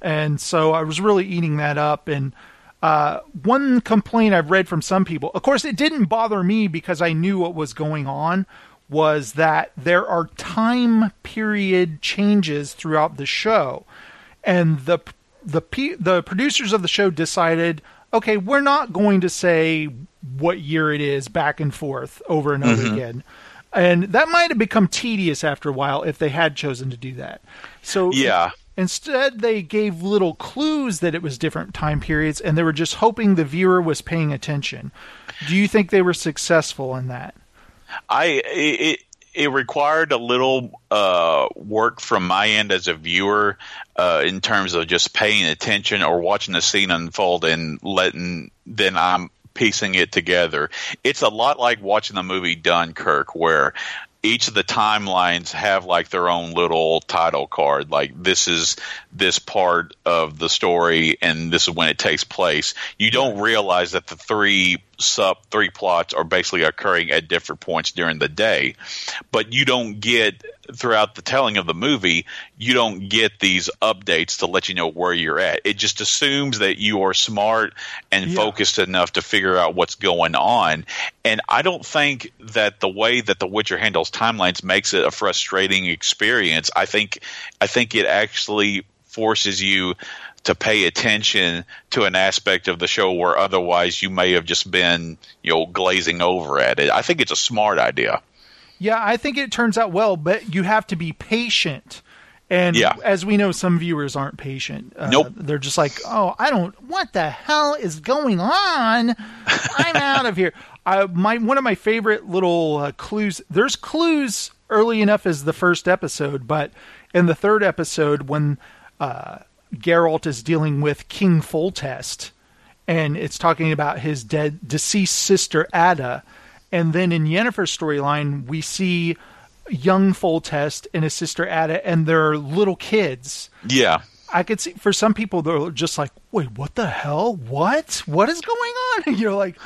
S3: And so I was really eating that up. And uh, one complaint I've read from some people, of course, it didn't bother me because I knew what was going on, was that there are time period changes throughout the show and the the the producers of the show decided, okay, we're not going to say what year it is back and forth over and over again. And that might have become tedious after a while if they had chosen to do that. So
S4: Yeah.
S3: Instead they gave little clues that it was different time periods and they were just hoping the viewer was paying attention. Do you think they were successful in that?
S4: I it it required a little uh, work from my end as a viewer uh, in terms of just paying attention or watching the scene unfold and letting then I'm piecing it together. It's a lot like watching the movie Dunkirk, where each of the timelines have like their own little title card. Like this is this part of the story, and this is when it takes place. You don't realize that the three sub three plots are basically occurring at different points during the day, but you don't get throughout the telling of the movie, you don't get these updates to let you know where you're at. It just assumes that you are smart and
S3: Yeah.
S4: focused enough to figure out what's going on. And I don't think that the way that The Witcher handles timelines makes it a frustrating experience. I think I think it actually forces you to pay attention to an aspect of the show where otherwise you may have just been, you know, glazing over at it. I think it's a smart idea.
S3: Yeah, I think it turns out well, but you have to be patient. And
S4: Yeah.
S3: as we know, some viewers aren't patient. Uh,
S4: Nope.
S3: They're just like, oh, I don't. What the hell is going on? I'm out of here. I, my one of my favorite little uh, clues. There's clues early enough as the first episode, but in the third episode, when uh, Geralt is dealing with King Foltest, and it's talking about his dead deceased sister Adda. And then in Yennefer's storyline, we see young Foltest and his sister Adda, and they're little kids.
S4: Yeah.
S3: I could see for some people they're just like, wait, what the hell? What? What is going on? You're like,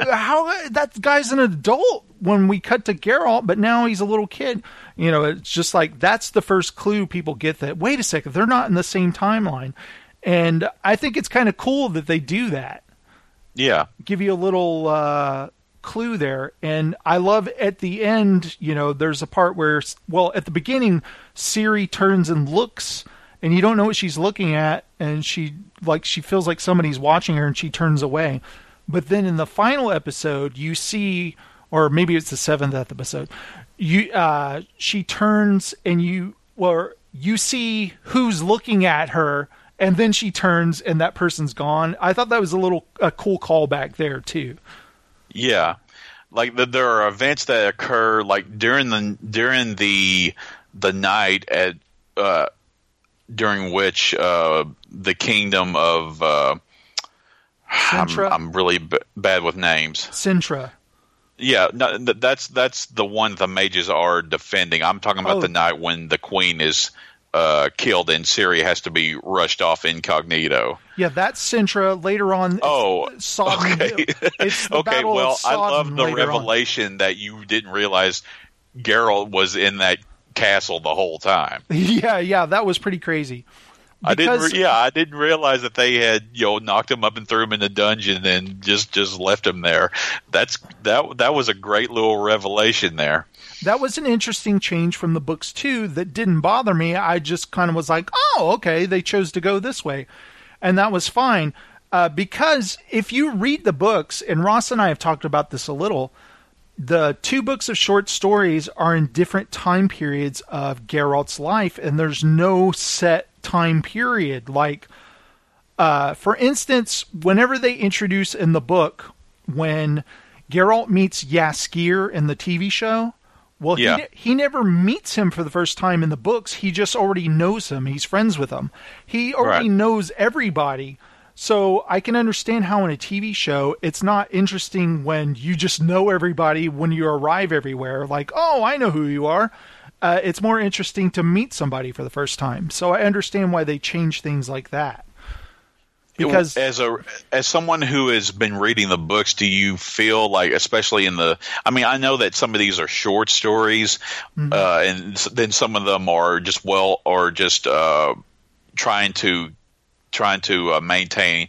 S3: how that guy's an adult when we cut to Geralt, but now he's a little kid. You know, it's just like that's the first clue people get that. Wait a second, they're not in the same timeline, and I think it's kind of cool that they do that
S4: Yeah.
S3: give you a little uh, clue there. And I love at the end, you know, there's a part where, well, at the beginning, Ciri turns and looks, and you don't know what she's looking at, and she like she feels like somebody's watching her, and she turns away. But then in the final episode, you see, or maybe it's the seventh episode, you uh, she turns and you, or you see who's looking at her and then she turns and that person's gone. I thought that was a little a cool callback there too.
S4: Yeah, like the, there are events that occur like during the during the the night at uh, during which uh, the kingdom of uh, I'm,
S3: Cintra,
S4: I'm really b- bad with names.
S3: Cintra.
S4: Yeah, no, th- that's that's the one the mages are defending. I'm talking about
S3: Oh.
S4: the night when the queen is uh, killed and Syria has to be rushed off incognito.
S3: Yeah, that's Cintra. Later on,
S4: Oh,
S3: Sodden.
S4: okay. Okay, well, I love the
S3: later on.
S4: revelation that you didn't realize Geralt was in that castle the whole time.
S3: Yeah, yeah, that was pretty crazy.
S4: I didn't. Re- yeah, I didn't realize that they had you know knocked him up and threw him in the dungeon and just just left him there. That's that. That was a great little revelation there.
S3: that was an interesting change from the books too that didn't bother me i just kind of was like oh okay they chose to go this way and that was fine uh, because if you read the books and ross and i have talked about this a little the two books of short stories are in different time periods of Geralt's life, and there's no set time period. Like, uh, for instance, whenever they introduce in the book when Geralt meets Jaskier in the TV show, well,
S4: Yeah.
S3: he, he never meets him for the first time in the books. He just already knows him. He's friends with him. He already
S4: Right.
S3: knows everybody. So I can understand how in a TV show it's not interesting when you just know everybody when you arrive everywhere. Like, oh, I know who you are. Uh, it's more interesting to meet somebody for the first time. So I understand why they change things like that. Because
S4: as a as someone who has been reading the books, do you feel like, especially in the? I mean, I know that some of these are short stories,
S3: Mm-hmm.
S4: uh, and then some of them are just well, or just uh, trying to trying to uh, maintain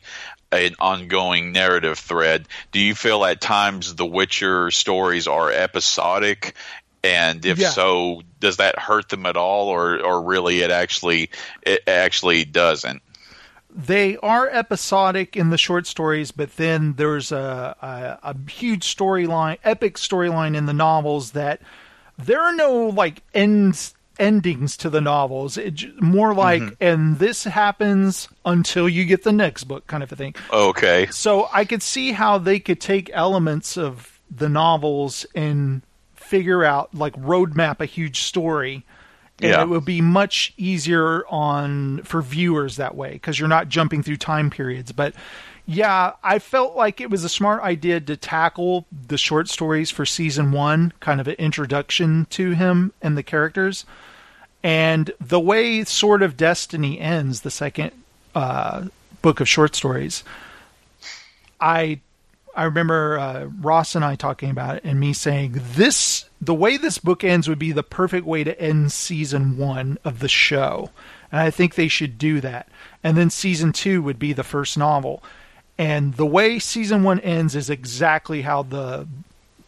S4: an ongoing narrative thread. Do you feel at times the Witcher stories are episodic? And if
S3: Yeah.
S4: so, does that hurt them at all, or, or really it actually it actually doesn't?
S3: They are episodic in the short stories, but then there's a, a, a huge storyline, epic storyline in the novels that there are no like ends endings to the novels. It more like, mm-hmm. and this happens until you get the next book, kind of a thing.
S4: Okay,
S3: So I could see how they could take elements of the novels and figure out, like, roadmap a huge story. And
S4: Yeah.
S3: it would be much easier on for viewers that way because you're not jumping through time periods. But yeah, I felt like it was a smart idea to tackle the short stories for season one, kind of an introduction to him and the characters. And the way Sword of Destiny ends, the second uh, book of short stories, I I remember uh, Ross and I talking about it, and me saying this the way this book ends would be the perfect way to end season one of the show, and I think they should do that. And then season two would be the first novel, and the way season one ends is exactly how the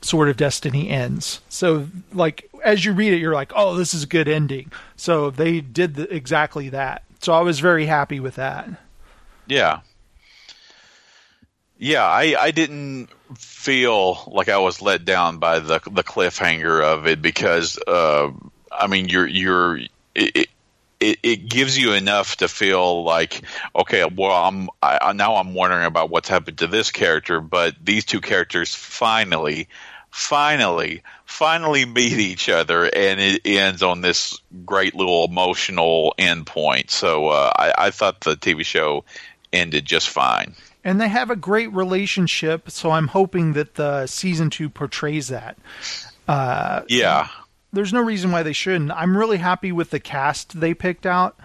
S3: Sword of Destiny ends. So, like as you read it, you're like, "Oh, this is a good ending." So they did the, exactly that. So I was very happy with that.
S4: Yeah. Yeah, I, I didn't feel like I was let down by the the cliffhanger of it because uh, I mean you're you're it, it it gives you enough to feel like okay well I'm I, now I'm wondering about what's happened to this character but these two characters finally finally finally meet each other and it ends on this great little emotional end point so uh, I, I thought the TV show ended just fine.
S3: And they have a great relationship. So I'm hoping that the season two portrays that.
S4: Yeah.
S3: There's no reason why they shouldn't. I'm really happy with the cast they picked out,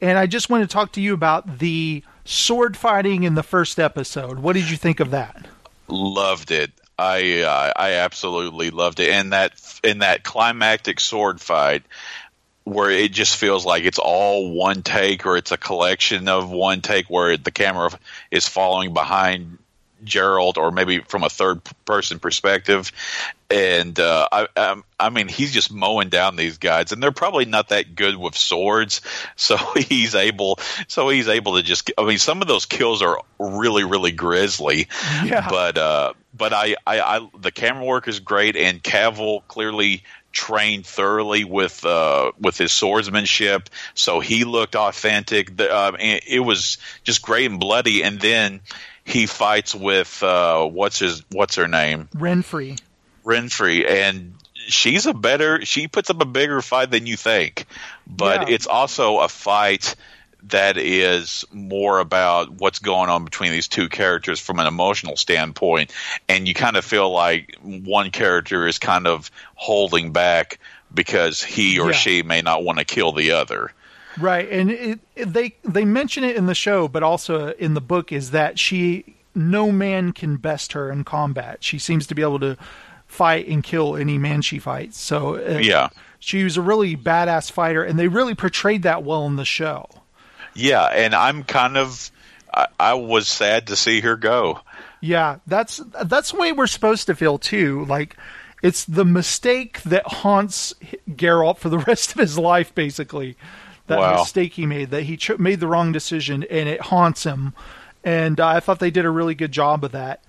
S3: and I just want to talk to you about the sword fighting in the first episode. What did you think of that?
S4: loved it. I uh, I absolutely loved it, and that in that climactic sword fight where it just feels like it's all one take, or it's a collection of one take, where the camera is following behind Geralt, or maybe from a third person perspective. And uh, I, um, I mean, he's just mowing down these guys, and they're probably not that good with swords. So he's able, so he's able to just. I mean, some of those kills are really, really grisly.
S3: Yeah.
S4: But uh, but I, I, I, the camera work is great, and Cavill clearly trained thoroughly with uh, with his swordsmanship, so he looked authentic. The, uh, it was just great and bloody, and then he fights with uh, what's his what's her name
S3: Renfri.
S4: Renfri, and she's a better. She puts up a bigger fight than you think, but
S3: Yeah.
S4: it's also a fight that is more about what's going on between these two characters from an emotional standpoint, and you kind of feel like one character is kind of holding back because he or
S3: Yeah.
S4: she may not want to kill the other.
S3: Right, and it, it, they they mention it in the show, but also in the book is that she no man can best her in combat. She seems to be able to fight and kill any man she fights. So uh,
S4: Yeah.
S3: she was a really badass fighter, and they really portrayed that well in the show.
S4: Yeah, and I'm kind of. I, I was sad to see her go.
S3: Yeah, that's that's the way we're supposed to feel too. Like it's the mistake that haunts Geralt for the rest of his life, basically. That
S4: Wow.
S3: mistake he made, that he ch- made the wrong decision, and it haunts him. And uh, I thought they did a really good job of that.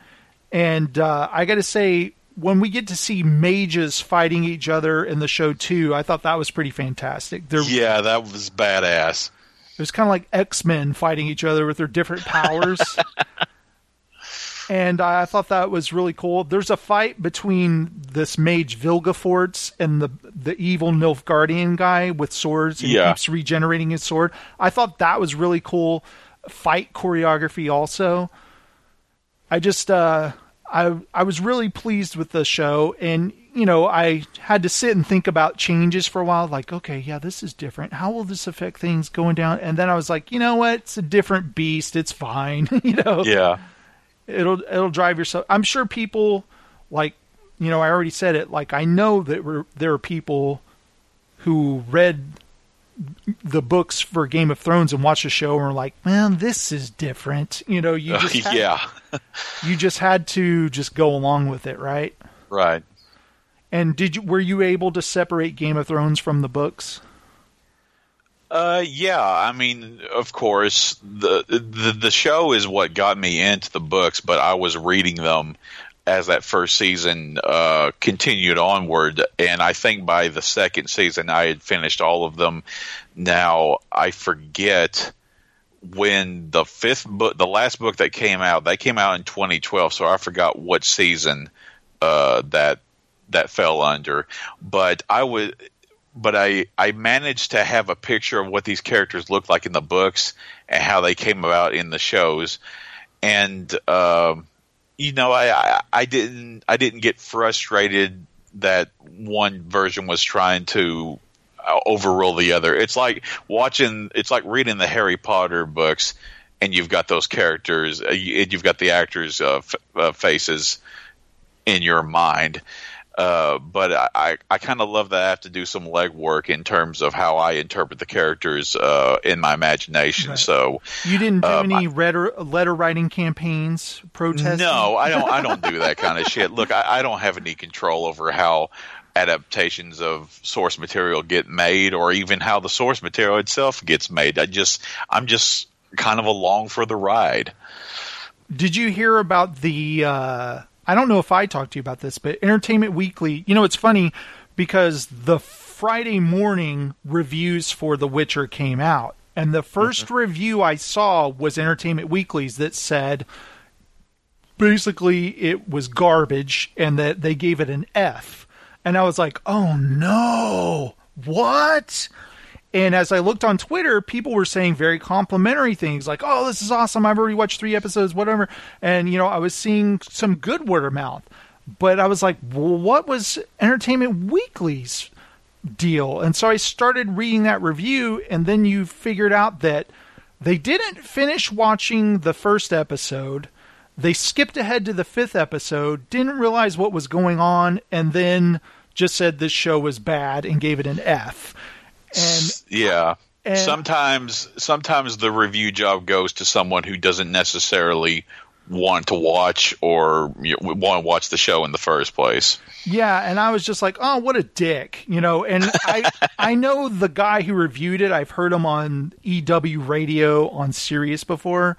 S3: And uh, I got to say, when we get to see mages fighting each other in the show too, I thought that was pretty fantastic. They're
S4: Yeah, that was badass.
S3: Was kind of like X Men fighting each other with their different powers. and I thought that was really cool. There's a fight between this mage Vilgefortz and the the evil Nilfgaardian guy with swords and
S4: Yeah.
S3: keeps regenerating his sword. I thought that was really cool. Fight choreography also. I just uh I I was really pleased with the show and you know, I had to sit and think about changes for a while like, okay, yeah, this is different. How will this affect things going down? And then I was like, you know what? It's a different beast. It's fine, you know
S4: Yeah.
S3: it'll it'll drive yourself. I'm sure people like you know I already said it. Like I know that we're, there are people who read the books for Game of Thrones and watch the show and are like, "Man, this is different." You know, you just had,
S4: yeah.
S3: you just had to just go along with it, right?
S4: Right.
S3: And did you were you able to separate Game of Thrones from the books?
S4: Uh, yeah. I mean, of course, the, the the show is what got me into the books, but I was reading them as that first season uh, continued onward, and I think by the second season I had finished all of them. Now I forget when the fifth book, the last book that came out, that came out in 2012, so I forgot what season uh, that that fell under. But I would, but I I managed to have a picture of what these characters looked like in the books and how they came about in the shows, and um, you know I, I I didn't I didn't get frustrated that one version was trying to uh, overrule the other. It's like watching. It's like reading the Harry Potter books, and you've got those characters, uh, and you've got the actors' uh, f- uh, faces in your mind. Uh, but I, I, I kind of love that I have to do some legwork in terms of how I interpret the characters uh, in my imagination.
S3: Right.
S4: So
S3: You didn't do
S4: Um,
S3: any letter letter writing campaigns protesting?
S4: no, I don't. I don't do that kind of shit. Look, I, I don't have any control over how adaptations of source material get made, or even how the source material itself gets made. I just, I'm just kind of along for the ride.
S3: Did you hear about the? Uh, I don't know if I talked to you about this, but Entertainment Weekly. You know, it's funny because the Friday morning reviews for The Witcher came out, and the 1st mm-hmm. review I saw was Entertainment Weekly's that said basically it was garbage and that they gave it an F. And I was like, oh no, what? And as I looked on Twitter, people were saying very complimentary things like, oh, this is awesome. I've already watched three episodes, whatever. And, you know, I was seeing some good word of mouth. But I was like, well, what was Entertainment Weekly's deal? And so I started reading that review, and then you figured out that they didn't finish watching the first episode. They skipped ahead to the fifth episode, didn't realize what was going on, and then just said this show was bad and gave it an F. And
S4: Yeah.
S3: and-
S4: sometimes, sometimes the review job goes to someone who doesn't necessarily want to watch or you know, want to watch the show in the first place.
S3: Yeah, and I was just like, "Oh, what a dick," you know. And I I know the guy who reviewed it. I've heard him on EW Radio on Sirius before,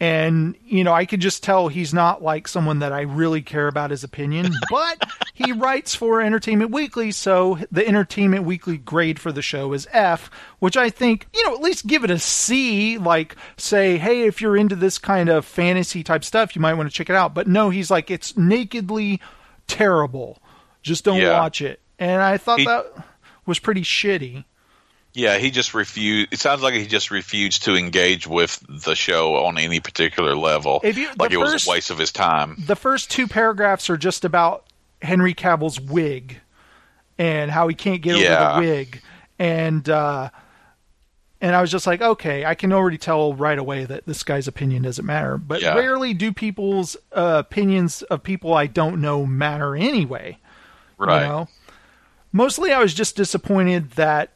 S3: and you know, I could just tell he's not like someone that I really care about his opinion. But he writes for Entertainment Weekly, so the Entertainment Weekly grade for the show is F, which I think you know at least give it a C. Like say, hey, if you're into this kind of fantasy type stuff, you might want to check it out. But no, he's like it's nakedly terrible. Just don't
S4: Yeah.
S3: watch it. And I thought
S4: He-
S3: that was pretty shitty.
S4: Yeah, he just refused. It sounds like he just refused to engage with the show on any particular level.
S3: You-
S4: like it was a waste of his time.
S3: The first two paragraphs are just about Henry Cavill's wig and how he can't get
S4: Yeah.
S3: over the wig. And uh and I was just like, okay, I can already tell right away that this guy's opinion doesn't matter. But
S4: Yeah.
S3: rarely do people's uh, opinions of people I don't know matter anyway.
S4: Right.
S3: You know? Mostly I was just disappointed that,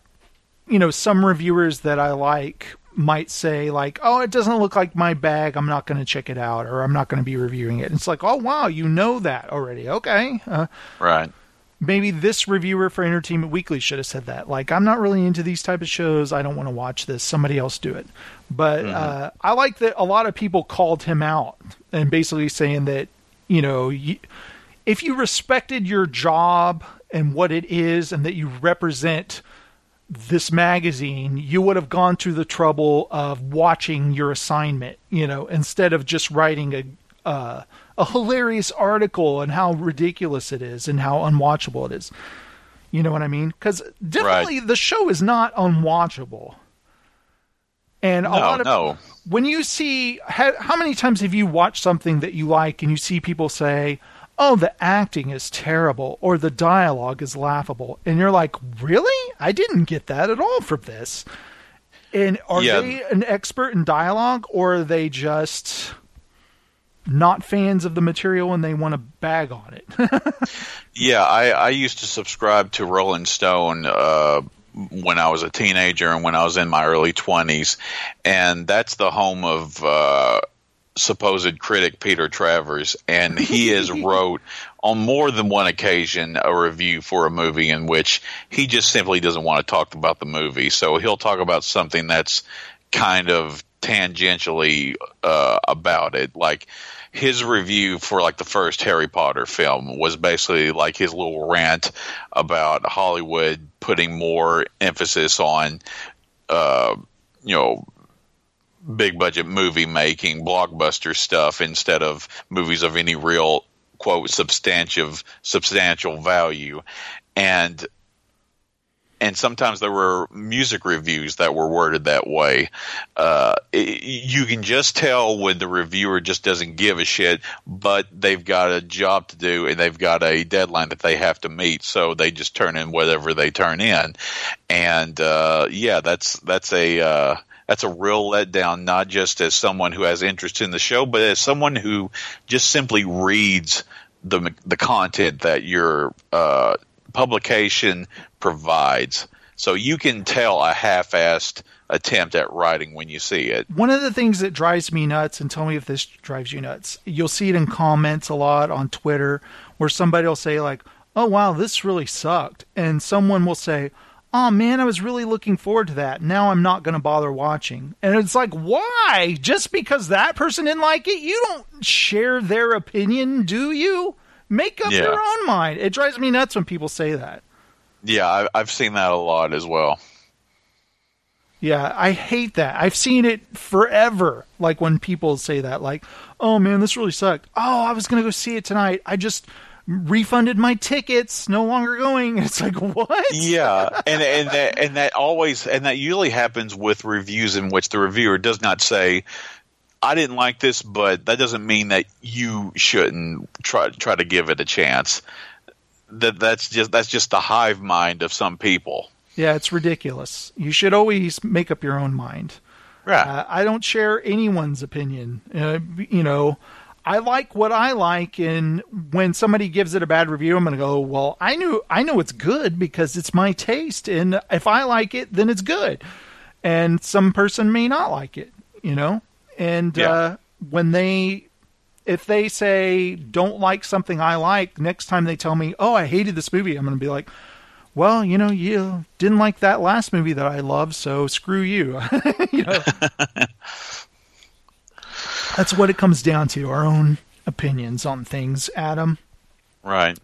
S3: you know, some reviewers that I like might say like, "Oh, it doesn't look like my bag. I'm not going to check it out or I'm not going to be reviewing it." It's like, "Oh, wow, you know that already." Okay. Uh,
S4: Right.
S3: maybe this reviewer for Entertainment Weekly should have said that. Like, I'm not really into these type of shows. I don't want to watch this. Somebody else do it. But uh, I like that a lot of people called him out and basically saying that you know, you, if you respected your job and what it is, and that you represent this magazine, you would have gone through the trouble of watching your assignment, you know, instead of just writing a uh, a hilarious article and how ridiculous it is and how unwatchable it is. You know what I mean? Because definitely the show is not unwatchable. And a
S4: No,
S3: lot of
S4: no.
S3: when you see how, how many times have you watched something that you like and you see people say, "Oh, the acting is terrible" or the dialogue is laughable, and you're like, "Really? I didn't get that at all from this." And are
S4: Yeah.
S3: they an expert in dialogue, or are they just not fans of the material and they want to bag on it?
S4: Yeah, I, I used to subscribe to Rolling Stone uh, when I was a teenager and when I was in my early 20s. And that's the home of uh, supposed critic Peter Travers. And he has wrote on more than one occasion a review for a movie in which he just simply doesn't want to talk about the movie. So he'll talk about something that's kind of tangentially uh, about it. Like his review for like the first Harry Potter film was basically like his little rant about Hollywood putting more emphasis on, uh, you know, big budget movie making, blockbuster stuff instead of movies of any real quote substantial substantial value, and and sometimes there were music reviews that were worded that way. Uh, it, you can just tell when the reviewer just doesn't give a shit, but they've got a job to do and they've got a deadline that they have to meet, so they just turn in whatever they turn in. And uh, yeah, that's that's a uh, that's a real letdown, not just as someone who has interest in the show, but as someone who just simply reads the the content that your uh, publication provides. So you can tell a half-assed attempt at writing when you see it.
S3: One of the things that drives me nuts, and tell me if this drives you nuts, you'll see it in comments a lot on Twitter where somebody will say, like, oh, wow, this really sucked. And someone will say, oh, man, I was really looking forward to that. Now I'm not going to bother watching. And it's like, why? Just because that person didn't like it, you don't share their opinion, do you? Make up
S4: Yeah.
S3: your own mind. It drives me nuts when people say that.
S4: Yeah, I've seen that a lot as well.
S3: Yeah, I hate that. I've seen it forever. Like when people say that, like, "Oh man, this really sucked." Oh, I was gonna go see it tonight. I just refunded my tickets. No longer going. It's like what?
S4: Yeah, and and that and that always and that usually happens with reviews in which the reviewer does not say, "I didn't like this," but that doesn't mean that you shouldn't try try to give it a chance. That that's just that's just the hive mind of some people.
S3: Yeah, it's ridiculous. You should always make up your own mind.
S4: Right.
S3: Uh, I don't share anyone's opinion. Uh, you know, I like what I like, and when somebody gives it a bad review, I'm going to go, "Well, I knew I know it's good because it's my taste, and if I like it, then it's good." And some person may not like it, you know. And
S4: Yeah.
S3: uh, when they, if they say don't like something I like, next time they tell me, "Oh, I hated this movie," I'm going to be like. Well, you know, you didn't like that last movie that I loved, so screw you. you know, that's what it comes down to our own opinions on things, Adam.
S4: right.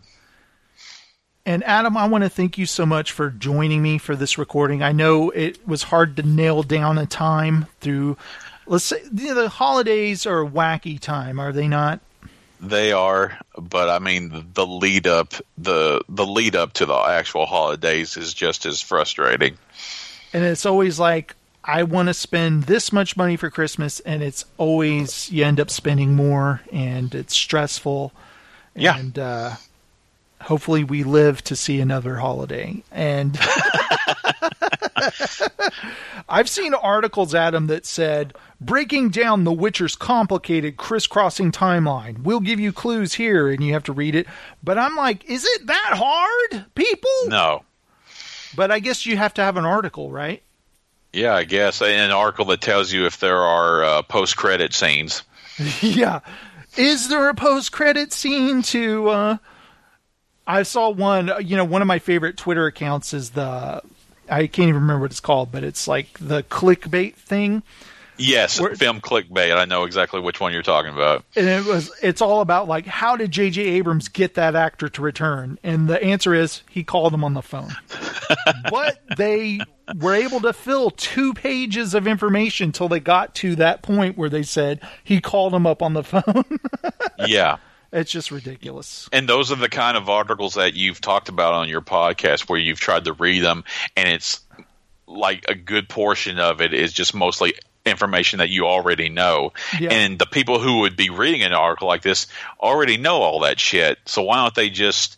S3: And Adam, I want to thank you so much for joining me for this recording. I know it was hard to nail down a time through, let's say, you know, the holidays are a wacky time, are they not?
S4: They are, but I mean the lead up the the lead up to the actual holidays is just as frustrating.
S3: And it's always like, I want to spend this much money for Christmas, and it's always, you end up spending more, and it's stressful.
S4: Yeah.
S3: And uh, hopefully we live to see another holiday. And I've seen articles, Adam, that said breaking down The Witcher's complicated crisscrossing timeline. We'll give you clues here, and you have to read it. But I'm like, is it that hard, people?
S4: No.
S3: But I guess you have to have an article, right?
S4: Yeah, I guess an article that tells you if there are uh, post credit scenes.
S3: yeah. Is there a post credit scene to uh I saw one, uh, you know, one of my favorite Twitter accounts is the I can't even remember what it's called, but it's like the clickbait thing.
S4: Yes, film clickbait. I know exactly which one you're talking about.
S3: And it was it's all about like how did JJ Abrams get that actor to return? And the answer is he called him on the phone. but they were able to fill two pages of information till they got to that point where they said he called him up on the phone.
S4: yeah.
S3: It's just ridiculous.
S4: And those are the kind of articles that you've talked about on your podcast where you've tried to read them and it's like a good portion of it is just mostly information that you already know.
S3: Yeah.
S4: And the people who would be reading an article like this already know all that shit. So why don't they just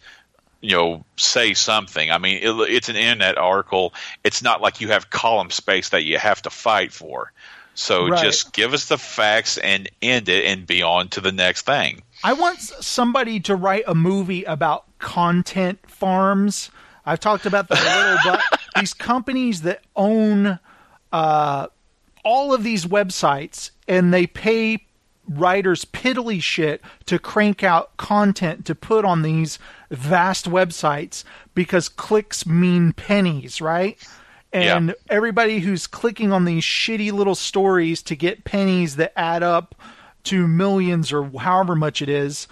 S4: you know say something i mean it, it's an internet article it's not like you have column space that you have to fight for so
S3: Right.
S4: just give us the facts and end it and be on to the next thing
S3: I want somebody to write a movie about content farms. I've talked about that a little, but these companies that own uh, all of these websites and they pay writers piddly shit to crank out content to put on these vast websites because clicks mean pennies, right? And
S4: Yeah.
S3: everybody who's clicking on these shitty little stories to get pennies that add up to millions or however much it is,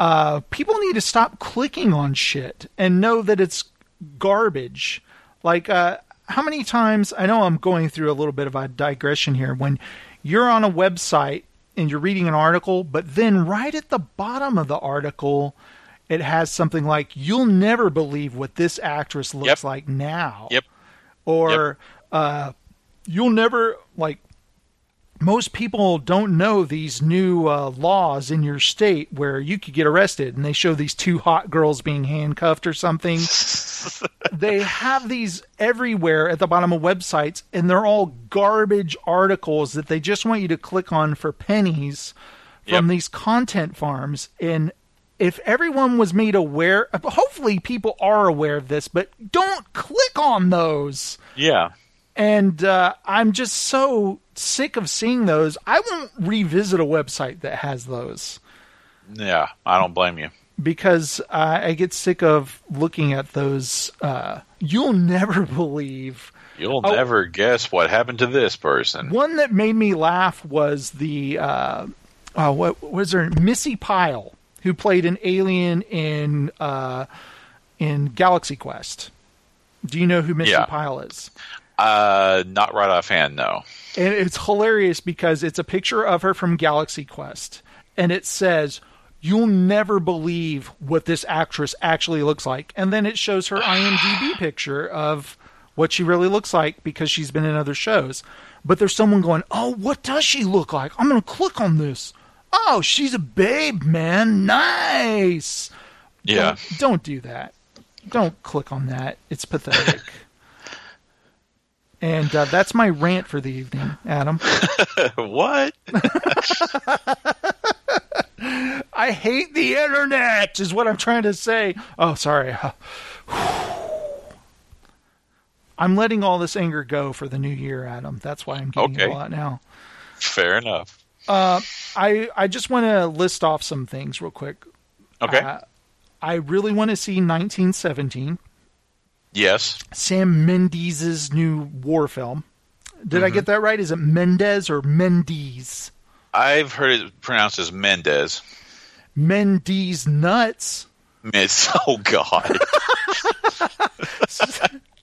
S3: uh, people need to stop clicking on shit and know that it's garbage. Like, uh, how many times, I know I'm going through a little bit of a digression here, when you're on a website and you're reading an article, but then right at the bottom of the article, it has something like, You'll never believe what this actress looks
S4: Yep.
S3: like now.
S4: Yep.
S3: Or uh, you'll never like most people don't know these new uh, laws in your state where you could get arrested and they show these two hot girls being handcuffed or something they have these everywhere at the bottom of websites and they're all garbage articles that they just want you to click on for pennies from
S4: Yep.
S3: these content farms. And if everyone was made aware hopefully people are aware of this but don't click on those.
S4: Yeah.
S3: And uh, I'm just so sick of seeing those. I won't revisit a website that has those.
S4: Yeah i don't blame you
S3: because uh, I get sick of looking at those. Uh, you'll never believe.
S4: you'll
S3: Oh.
S4: never guess what happened to this person
S3: One that made me laugh was the uh, uh, what was her Missy Pyle, who played an alien in uh, in Galaxy Quest. Do you know who Missy
S4: Yeah.
S3: Pyle is?
S4: uh not right offhand no
S3: and it's hilarious because it's a picture of her from Galaxy Quest, and it says, "You'll never believe what this actress actually looks like," and then it shows her IMDb picture of what she really looks like because she's been in other shows. But there's someone going, "Oh, what does she look like? I'm going to click on this. Oh, she's a babe, man. Nice."
S4: yeah
S3: Don't, don't do that. Don't click on that. It's pathetic. and uh, that's my rant for the evening, Adam.
S4: what
S3: I hate the internet, is what I'm trying to say. Oh, sorry. I'm letting all this anger go for the new year, Adam. That's why I'm getting
S4: Okay.
S3: a lot now.
S4: fair enough
S3: I, I just want to list off some things real quick.
S4: okay
S3: Uh, I really want to see 1917,
S4: yes
S3: Sam Mendes' new war film. Did I
S4: Mm-hmm.
S3: get that right? Is it Mendez or Mendes?
S4: I've heard it pronounced as mendez
S3: Mendes nuts.
S4: Miss, oh god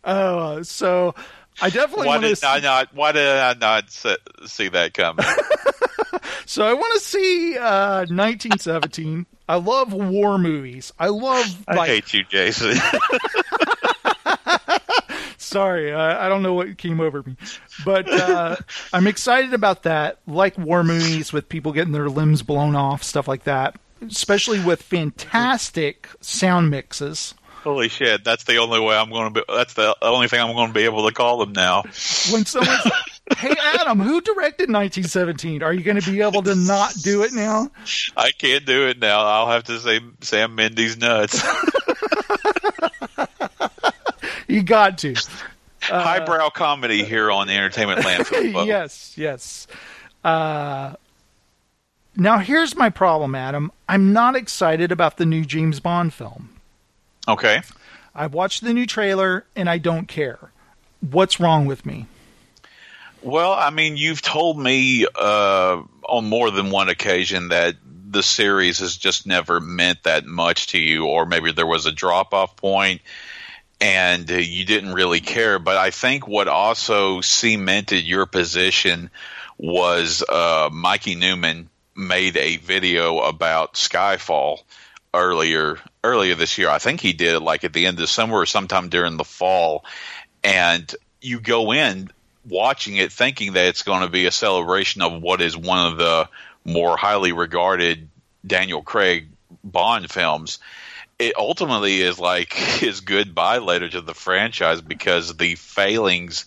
S3: Oh, so I definitely
S4: why
S3: want to.
S4: did i not why did i not see that coming
S3: So I want to see uh, 1917. I love war movies. I love
S4: i hate you jason
S3: Sorry, I, I don't know what came over me, but uh, I'm excited about that. Like war movies with people getting their limbs blown off, stuff like that. Especially with fantastic sound mixes.
S4: Holy shit! That's the only way I'm going to be. That's the only thing I'm going to be able to call them now.
S3: When someone's, hey Adam, who directed 1917? Are you going to be able to not do it now?
S4: I can't do it now. I'll have to say Sam Mendes nuts.
S3: You got to.
S4: Highbrow comedy here on the Entertainment Landfill.
S3: yes, yes. Uh, now here's my problem, Adam. I'm not excited about the new James Bond film.
S4: Okay.
S3: I watched the new trailer and I don't care. What's wrong with me?
S4: Well, I mean, you've told me uh, on more than one occasion that the series has just never meant that much to you, or maybe there was a drop off point. And uh, you didn't really care. But I think what also cemented your position was uh, Mikey Neumann made a video about Skyfall earlier earlier this year. I think he did it like at the end of summer or sometime during the fall. And you go in watching it thinking that it's going to be a celebration of what is one of the more highly regarded Daniel Craig Bond films. It ultimately is like his goodbye letter to the franchise because the failings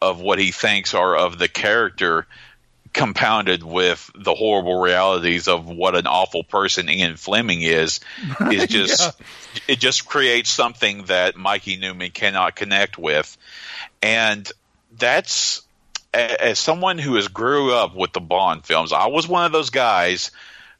S4: of what he thinks are of the character compounded with the horrible realities of what an awful person Ian Fleming is is just yeah. it just creates something that Mikey Neumann cannot connect with and that's as someone who has grew up with the Bond films I was one of those guys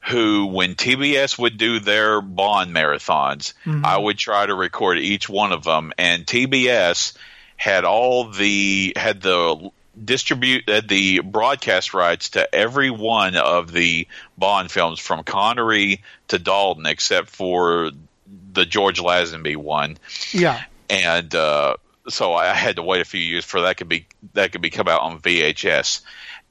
S4: who when TBS would do their Bond marathons mm-hmm. I would try to record each one of them and TBS had all the had the distribute uh, the broadcast rights to every one of the Bond films from Connery to Dalton, except for the George Lazenby one.
S3: Yeah,
S4: and uh, so I had to wait a few years for that could be that could be come out on VHS.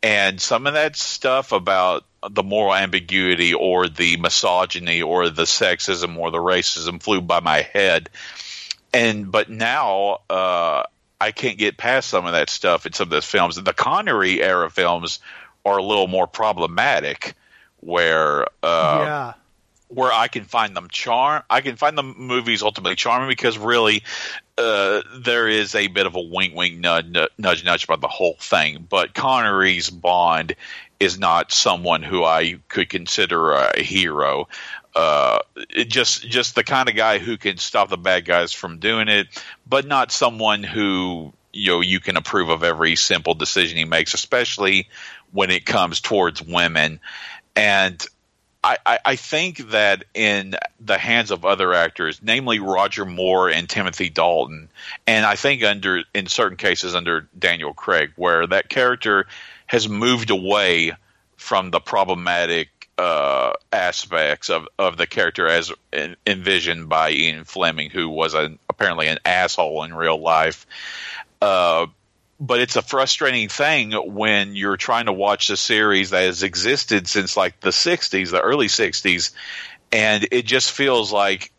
S4: And some of that stuff about the moral ambiguity or the misogyny or the sexism or the racism flew by my head. And but now uh, I can't get past some of that stuff in some of those films. The Connery era films are a little more problematic, where uh, yeah. where I can find them charm. I can find the movies ultimately charming because really uh, there is a bit of a wink, wink, nudge, nudge, nudge about the whole thing. But Connery's Bond is not someone who I could consider a hero uh, just just the kind of guy who can stop the bad guys from doing it, but not someone who you know you can approve of every simple decision he makes, especially when it comes towards women. And I, I, I think that in the hands of other actors, namely Roger Moore and Timothy Dalton, and I think under in certain cases under Daniel Craig, where that character has moved away from the problematic uh, aspects of, of the character as in, envisioned by Ian Fleming, who was an, apparently an asshole in real life. Uh, but it's a frustrating thing when you're trying to watch a series that has existed since like the 60s, the early 60s, and it just feels like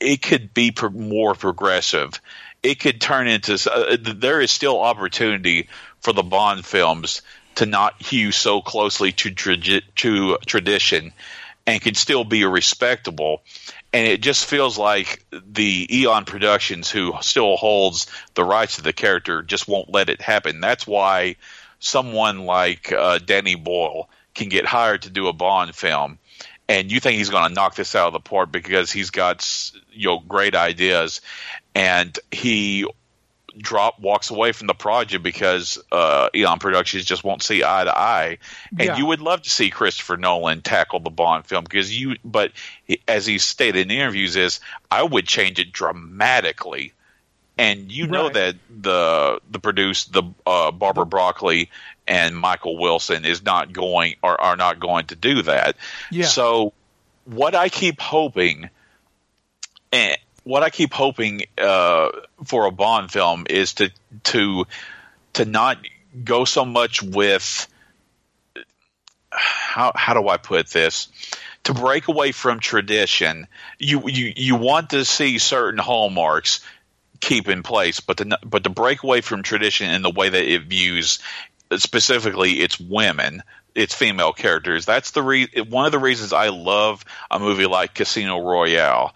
S4: it could be pro- more progressive. It could turn into, uh, there is still opportunity for the Bond films to not hew so closely to, to tradition and can still be respectable. And it just feels like the Eon Productions, who still holds the rights to the character, just won't let it happen. That's why someone like uh, Danny Boyle can get hired to do a Bond film, and you think he's going to knock this out of the park because he's got you know great ideas, and he drop walks away from the project because uh, Eon Productions just won't see eye to eye. And yeah. you would love to see Christopher Nolan tackle the Bond film because you, but as he stated in interviews, is I would change it dramatically. And you know right. that the the produce the uh, Barbara Broccoli and Michael Wilson is not going or are not going to do that. Yeah. So what I keep hoping and what I keep hoping uh, for a Bond film is to to to not go so much with how how do I put this to break away from tradition. You you you want to see certain hallmarks keep in place, but to but to break away from tradition in the way that it views specifically its women its female characters. That's the re- one of the reasons I love a movie like Casino Royale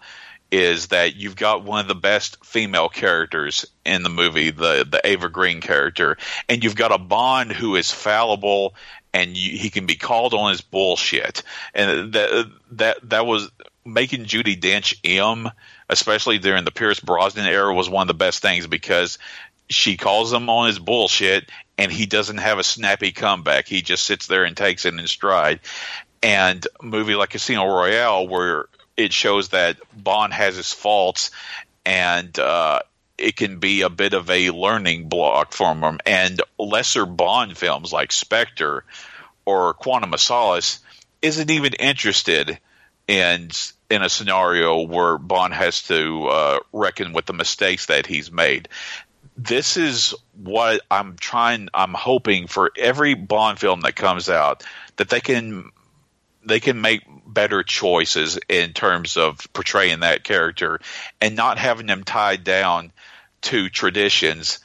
S4: is that you've got one of the best female characters in the movie, the the Eva Green character, and you've got a Bond who is fallible and you, he can be called on his bullshit, and that that that was making Judi Dench M, especially during the Pierce Brosnan era, was one of the best things because she calls him on his bullshit and he doesn't have a snappy comeback. He just sits there and takes it in stride. And movie like Casino Royale, where it shows that Bond has his faults and uh, it can be a bit of a learning block for him. And lesser Bond films like Spectre or Quantum of Solace isn't even interested in in a scenario where Bond has to uh, reckon with the mistakes that he's made. This is what I'm trying. I'm hoping for every Bond film that comes out that they can they can make better choices in terms of portraying that character and not having them tied down to traditions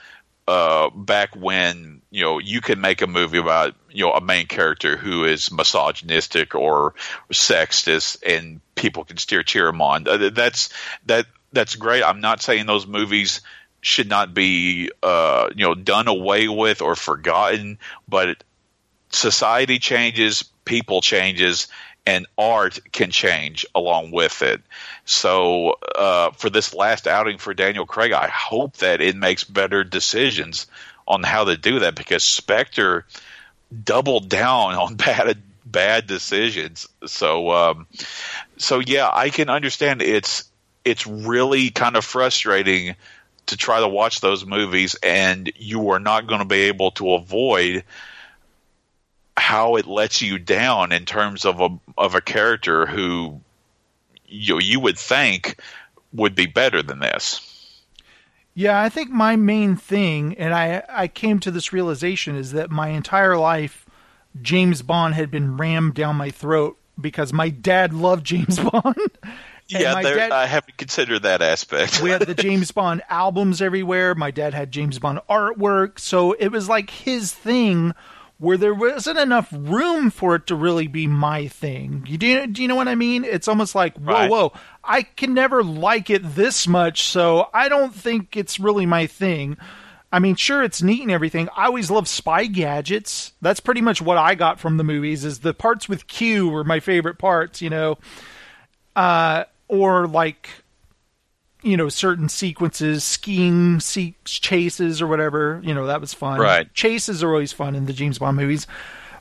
S4: uh, back when you know you could make a movie about you know a main character who is misogynistic or sexist and people can steer cheer him on. That's that that's great. I'm not saying those movies should not be uh, you know done away with or forgotten, but society changes, people changes, and art can change along with it. So, uh, for this last outing for Daniel Craig, I hope that it makes better decisions on how to do that because Spectre doubled down on bad bad decisions. So, um, so yeah, I can understand it's it's really kind of frustrating to try to watch those movies and you are not going to be able to avoid how it lets you down in terms of a of a character who you you would think would be better than this.
S3: Yeah, I think my main thing, and I I came to this realization, is that my entire life, James Bond had been rammed down my throat because my dad loved James Bond.
S4: yeah, dad, I haven't considered that aspect.
S3: we had the James Bond albums everywhere. My dad had James Bond artwork, so it was like his thing where there wasn't enough room for it to really be my thing. You do, do you know what I mean? It's almost like, whoa, right. whoa, I can never like it this much, so I don't think it's really my thing. I mean, sure, it's neat and everything. I always love spy gadgets. That's pretty much what I got from the movies. Is the parts with Q were my favorite parts, you know, uh, or like you know certain sequences, skiing se- chases or whatever. You know that was fun.
S4: Right,
S3: chases are always fun in the James Bond movies.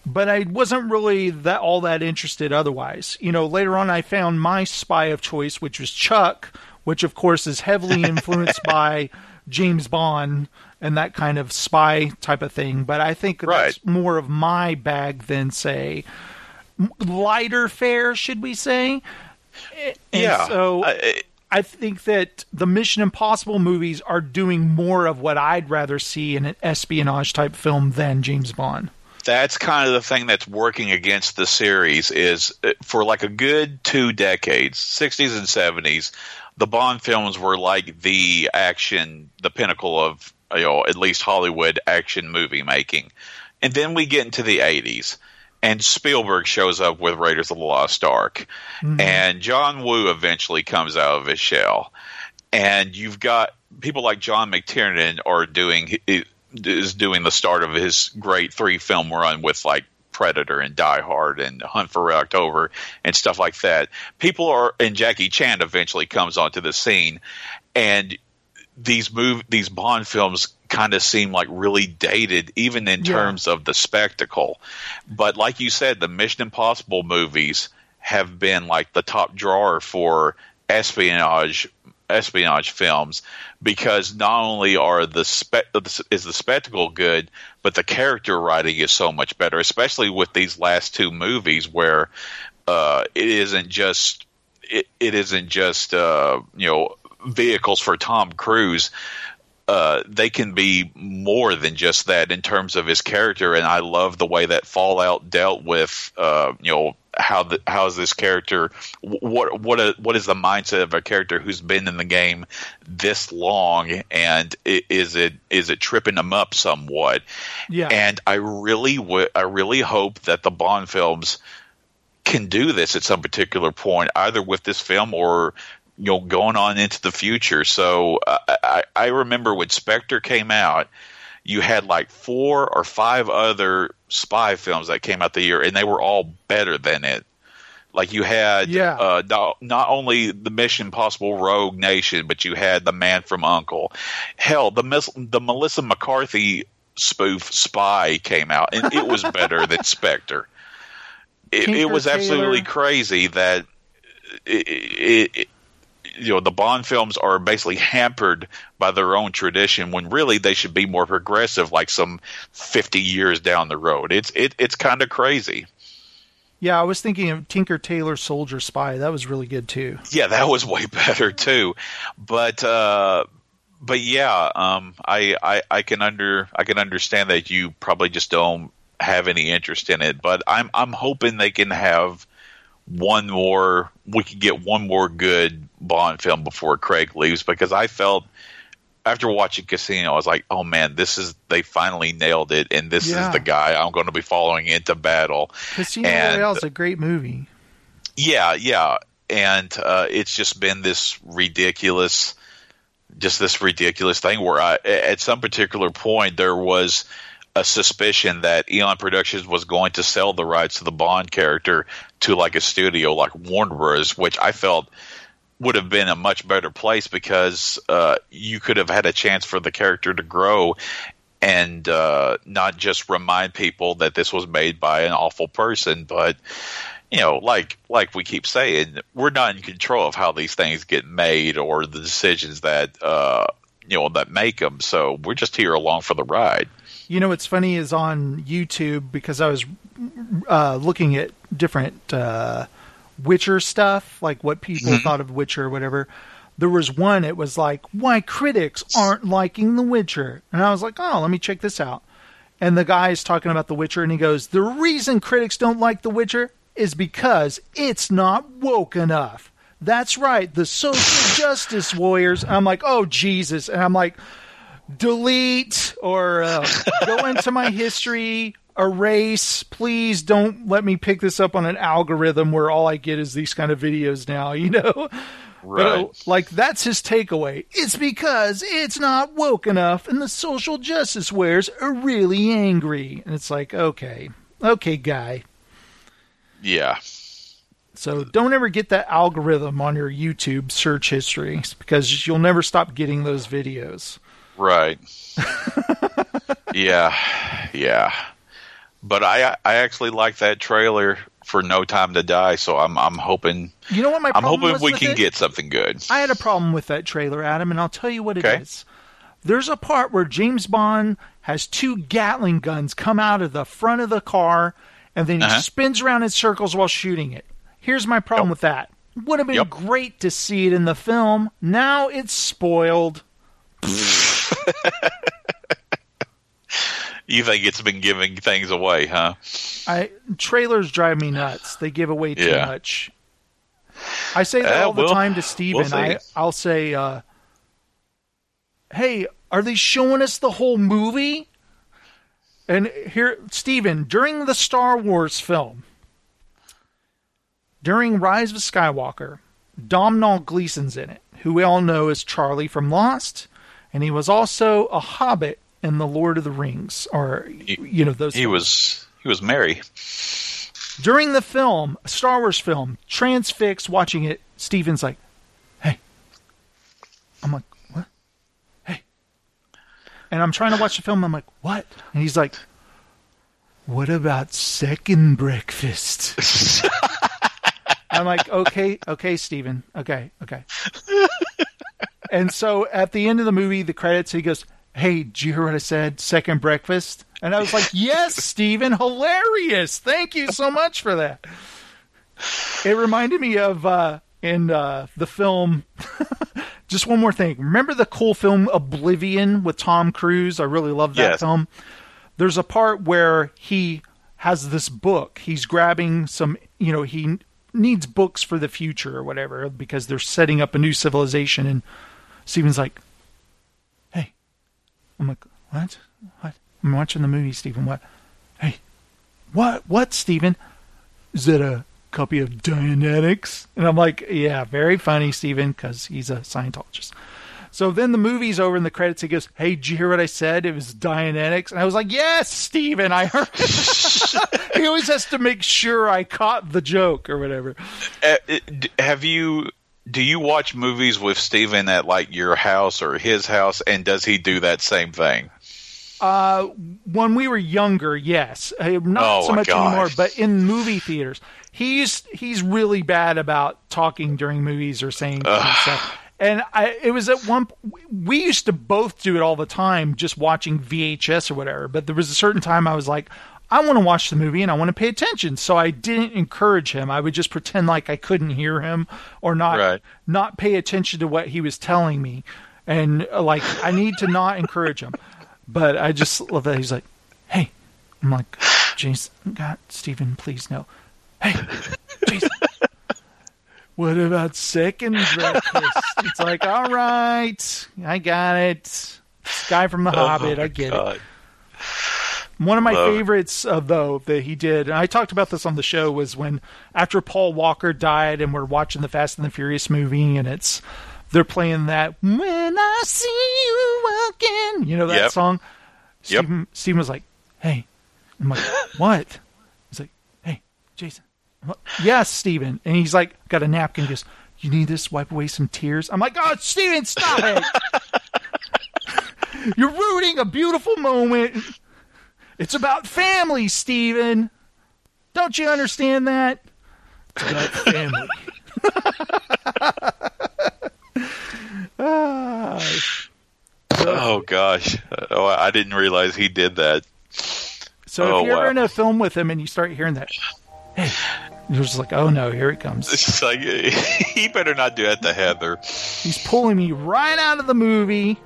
S3: But I wasn't really that all that interested otherwise. You know, later on I found my spy of choice, which was Chuck, which of course is heavily influenced by James Bond and that kind of spy type of thing. But I think
S4: right.
S3: that's more of my bag than say lighter fare, should we say?
S4: Eh, and yeah.
S3: So I, eh, I think that the Mission Impossible movies are doing more of what I'd rather see in an espionage type film than James Bond.
S4: That's kind of the thing that's working against the series is uh, for like a good two decades, 60s and 70s, the Bond films were like the action, the pinnacle of you know at least Hollywood action movie making. And then we get into the 80s and Spielberg shows up with Raiders of the Lost Ark, mm-hmm. and John Woo eventually comes out of his shell, and you've got people like John McTiernan are doing is doing the start of his great three film run with like Predator and Die Hard and Hunt for Red October and stuff like that. People are and Jackie Chan eventually comes onto the scene, and these move these Bond films kind of seem like really dated, even in yeah. terms of the spectacle. But like you said, the Mission Impossible movies have been like the top drawer for espionage espionage films because not only are the spe- is the spectacle good, but the character writing is so much better, especially with these last two movies where uh, it isn't just it, it isn't just uh, you know vehicles for Tom Cruise uh, they can be more than just that in terms of his character, and I love the way that Fallout dealt with, uh, you know, how the, how is this character? What what a, what is the mindset of a character who's been in the game this long, and is it is it tripping them up somewhat?
S3: Yeah,
S4: and I really w- I really hope that the Bond films can do this at some particular point, either with this film or you know going on into the future. So uh, I, I remember when Spectre came out, you had like four or five other spy films that came out the year, and they were all better than it. Like you had,
S3: yeah.
S4: uh, not, not only the Mission Impossible Rogue Nation, but you had the Man from Uncle. Hell, the the Melissa McCarthy spoof Spy came out, and it was better than Spectre. It, it was absolutely Taylor. crazy that it, it, you know the Bond films are basically hampered by their own tradition when really they should be more progressive, like some fifty years down the road. It's it it's kind of crazy.
S3: Yeah, I was thinking of Tinker Tailor Soldier Spy. That was really good too.
S4: Yeah, that was way better too. But uh but yeah, um I, I I can under I can understand that you probably just don't have any interest in it, but I'm I'm hoping they can have one more we can get one more good Bond film before Craig leaves because I felt after watching Casino, I was like, "Oh man, this is they finally nailed it, and this
S3: Yeah.
S4: is the guy I'm going to be following into battle."
S3: Casino
S4: And-
S3: Royale is a great movie.
S4: Yeah, yeah, and uh, it's just been this ridiculous, just this ridiculous thing where I, at some particular point there was a suspicion that Eon Productions was going to sell the rights to the Bond character to like a studio like Warner Bros., which I felt would have been a much better place because uh, you could have had a chance for the character to grow and uh, not just remind people that this was made by an awful person, but you know, like like we keep saying, we're not in control of how these things get made or the decisions that uh, you know that make them. So we're just here along for the ride.
S3: You know what's funny is on YouTube because I was uh, looking at different uh, Witcher stuff, like what people thought of Witcher or whatever. There was one, it was like, why critics aren't liking The Witcher. And I was like, oh, let me check this out. And the guy is talking about The Witcher, and he goes, the reason critics don't like The Witcher is because it's not woke enough. That's right, the social justice warriors. I'm like, oh, Jesus. And I'm like, delete or uh, go into my history, erase. Please don't let me pick this up on an algorithm where all I get is these kind of videos now, you know? But, uh,
S4: Right.
S3: like, that's his takeaway. It's because it's not woke enough and the social justice wares are really angry. And it's like, okay, okay, guy.
S4: Yeah.
S3: So don't ever get that algorithm on your YouTube search history because you'll never stop getting those videos.
S4: Right. yeah. Yeah. But I I actually like that trailer for No Time to Die, so I'm I'm hoping
S3: You know what my
S4: I'm hoping we can
S3: it?
S4: get something good.
S3: I had a problem with that trailer, Adam, and I'll tell you what it is.
S4: Okay.
S3: There's a part where James Bond has two Gatling guns come out of the front of the car, and then he
S4: Uh-huh.
S3: spins around in circles while shooting it. Here's my problem
S4: Yep.
S3: with that. Would have been
S4: Yep.
S3: great to see it in the film. Now it's spoiled.
S4: You think it's been giving things away, huh?
S3: I trailers drive me nuts. They give away too
S4: Yeah.
S3: much. I say that
S4: Uh,
S3: all the
S4: we'll-
S3: time to Steven.
S4: we'll.
S3: I I'll say, uh, "Hey, are they showing us the whole movie?" And here, Steven, during the Star Wars film, during Rise of Skywalker, Domhnall Gleeson's in it, who we all know as Charlie from Lost, and he was also a Hobbit in the Lord of the Rings, or you know those.
S4: He
S3: films
S4: was he was Merry.
S3: during the film, Star Wars film, transfixed watching it, Steven's like, hey. I'm like, what? Hey. And I'm trying to watch the film. I'm like, what? And he's like, what about second breakfast? I'm like, okay, okay, Steven. Okay, okay. and so at the end of the movie, the credits, he goes, hey, did you hear what I said? Second breakfast? And I was like, yes, Steven, hilarious. Thank you so much for that. It reminded me of uh, in uh, the film. just one more thing. Remember the cool film Oblivion with Tom Cruise? I really love that
S4: Yes.
S3: film. There's a part where he has this book. He's grabbing some, you know, he needs books for the future or whatever because they're setting up a new civilization. And Steven's like, I'm like, what? What? I'm watching the movie, Steven. What? Hey, what? What, Steven? Is that a copy of Dianetics? And I'm like, yeah, very funny, Steven, because he's a Scientologist. So then the movie's over in the credits. He goes, "Hey, did you hear what I said? It was Dianetics." And I was like, "Yes, Steven, I heard." he always has to make sure I caught the joke or whatever.
S4: Uh, have you do you watch movies with Steven at like your house or his house and does he do that same thing?
S3: Uh, when we were younger, yes, Uh, not
S4: Oh,
S3: so much anymore. But in movie theaters, he's he's really bad about talking during movies or saying stuff. And I, it was at one. We used to both do it all the time, just watching VHS or whatever. But there was a certain time I was like, I want to watch the movie and I want to pay attention. So I didn't encourage him. I would just pretend like I couldn't hear him or not
S4: Right.
S3: not pay attention to what he was telling me. And uh, like I need to not encourage him. But I just love that he's like, "Hey." I'm like, "Jason, God, Stephen, please no." Hey, Jason. What about second breakfast? it's like, all right, I got it. This guy from The Hobbit, I get it. One of my
S4: Love
S3: favorites, uh, though, that he did, and I talked about this on the show, was when after Paul Walker died, and we're watching the Fast and the Furious movie, and it's they're playing that "When I See You Walking," you know that
S4: Yep.
S3: song.
S4: Yep.
S3: Stephen, Stephen was like, "Hey," I'm like, "What?" He's like, "Hey, Jason." Like, yes, Stephen, and he's like, got a napkin. just, "You need this? Wipe away some tears." I'm like, "Oh, Stephen, stop it!" You're ruining a beautiful moment. It's about family, Steven. Don't you understand that? It's about family.
S4: Oh gosh. Oh, I didn't realize he did that.
S3: so
S4: Oh,
S3: if you're
S4: wow.
S3: in a film with him and you start hearing that, hey, you're just like, oh no, here it comes.
S4: It's like he better not do that to Heather.
S3: He's pulling me right out of the movie.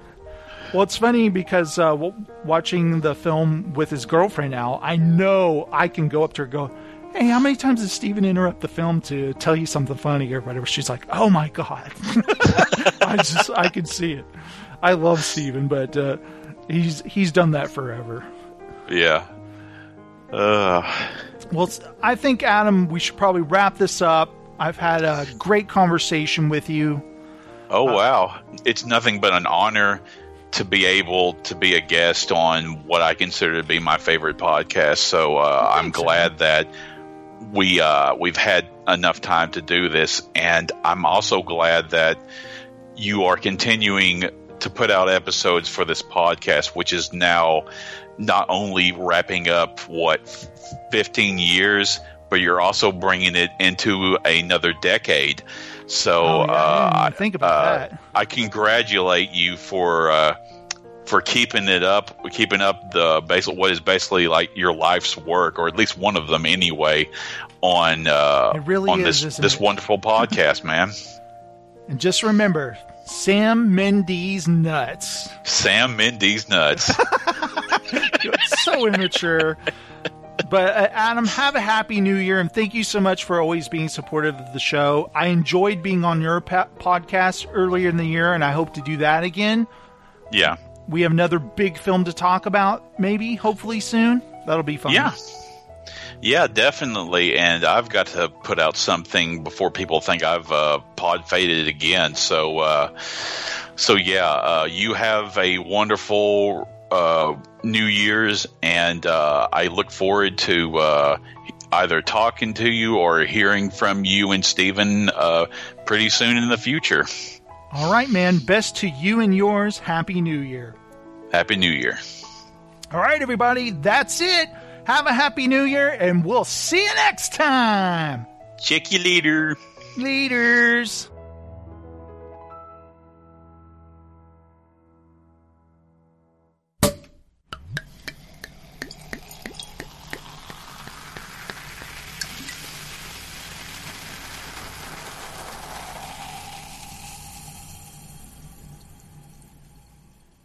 S3: Well, it's funny because uh, watching the film with his girlfriend now, I know I can go up to her and go, Hey, how many times did Steven interrupt the film to tell you something funny or whatever? She's like, Oh my God. I just, I can see it. I love Steven, but uh, he's, he's done that forever.
S4: Yeah. Uh,
S3: Well, I think, Adam, we should probably wrap this up. I've had a great conversation with you.
S4: oh wow. It's nothing but an honor to be able to be a guest on what I consider to be my favorite podcast. So uh, I'm glad that we uh, we've had enough time to do this, and I'm also glad that you are continuing to put out episodes for this podcast, which is now not only wrapping up what 15 years, but you're also bringing it into another decade. So
S3: Oh, yeah, I
S4: uh,
S3: even think about
S4: uh,
S3: that.
S4: I congratulate you for uh, for keeping it up, keeping up the basic what is basically like your life's work, or at least one of them anyway, on uh,
S3: really
S4: on
S3: is,
S4: this this
S3: it?
S4: wonderful podcast, man.
S3: And just remember, Sam Mendes nuts.
S4: Sam Mendes nuts.
S3: so immature. But uh, Adam, have a happy new year, and thank you so much for always being supportive of the show. I enjoyed being on your pa- podcast earlier in the year, and I hope to do that again.
S4: yeah,
S3: We have another big film to talk about, maybe, hopefully soon. That'll be fun.
S4: yeah. Yeah, definitely. And I've got to put out something before people think I've uh, pod faded again. So, uh, so yeah, uh, you have a wonderful uh, New Year's, and uh, I look forward to uh, either talking to you or hearing from you and Stephen uh, pretty soon in the future.
S3: All right, man. Best to you and yours. Happy New Year.
S4: Happy New Year.
S3: All right, everybody. That's it. Have a happy New Year, and we'll see you next time.
S4: Check you later.
S3: Leaders.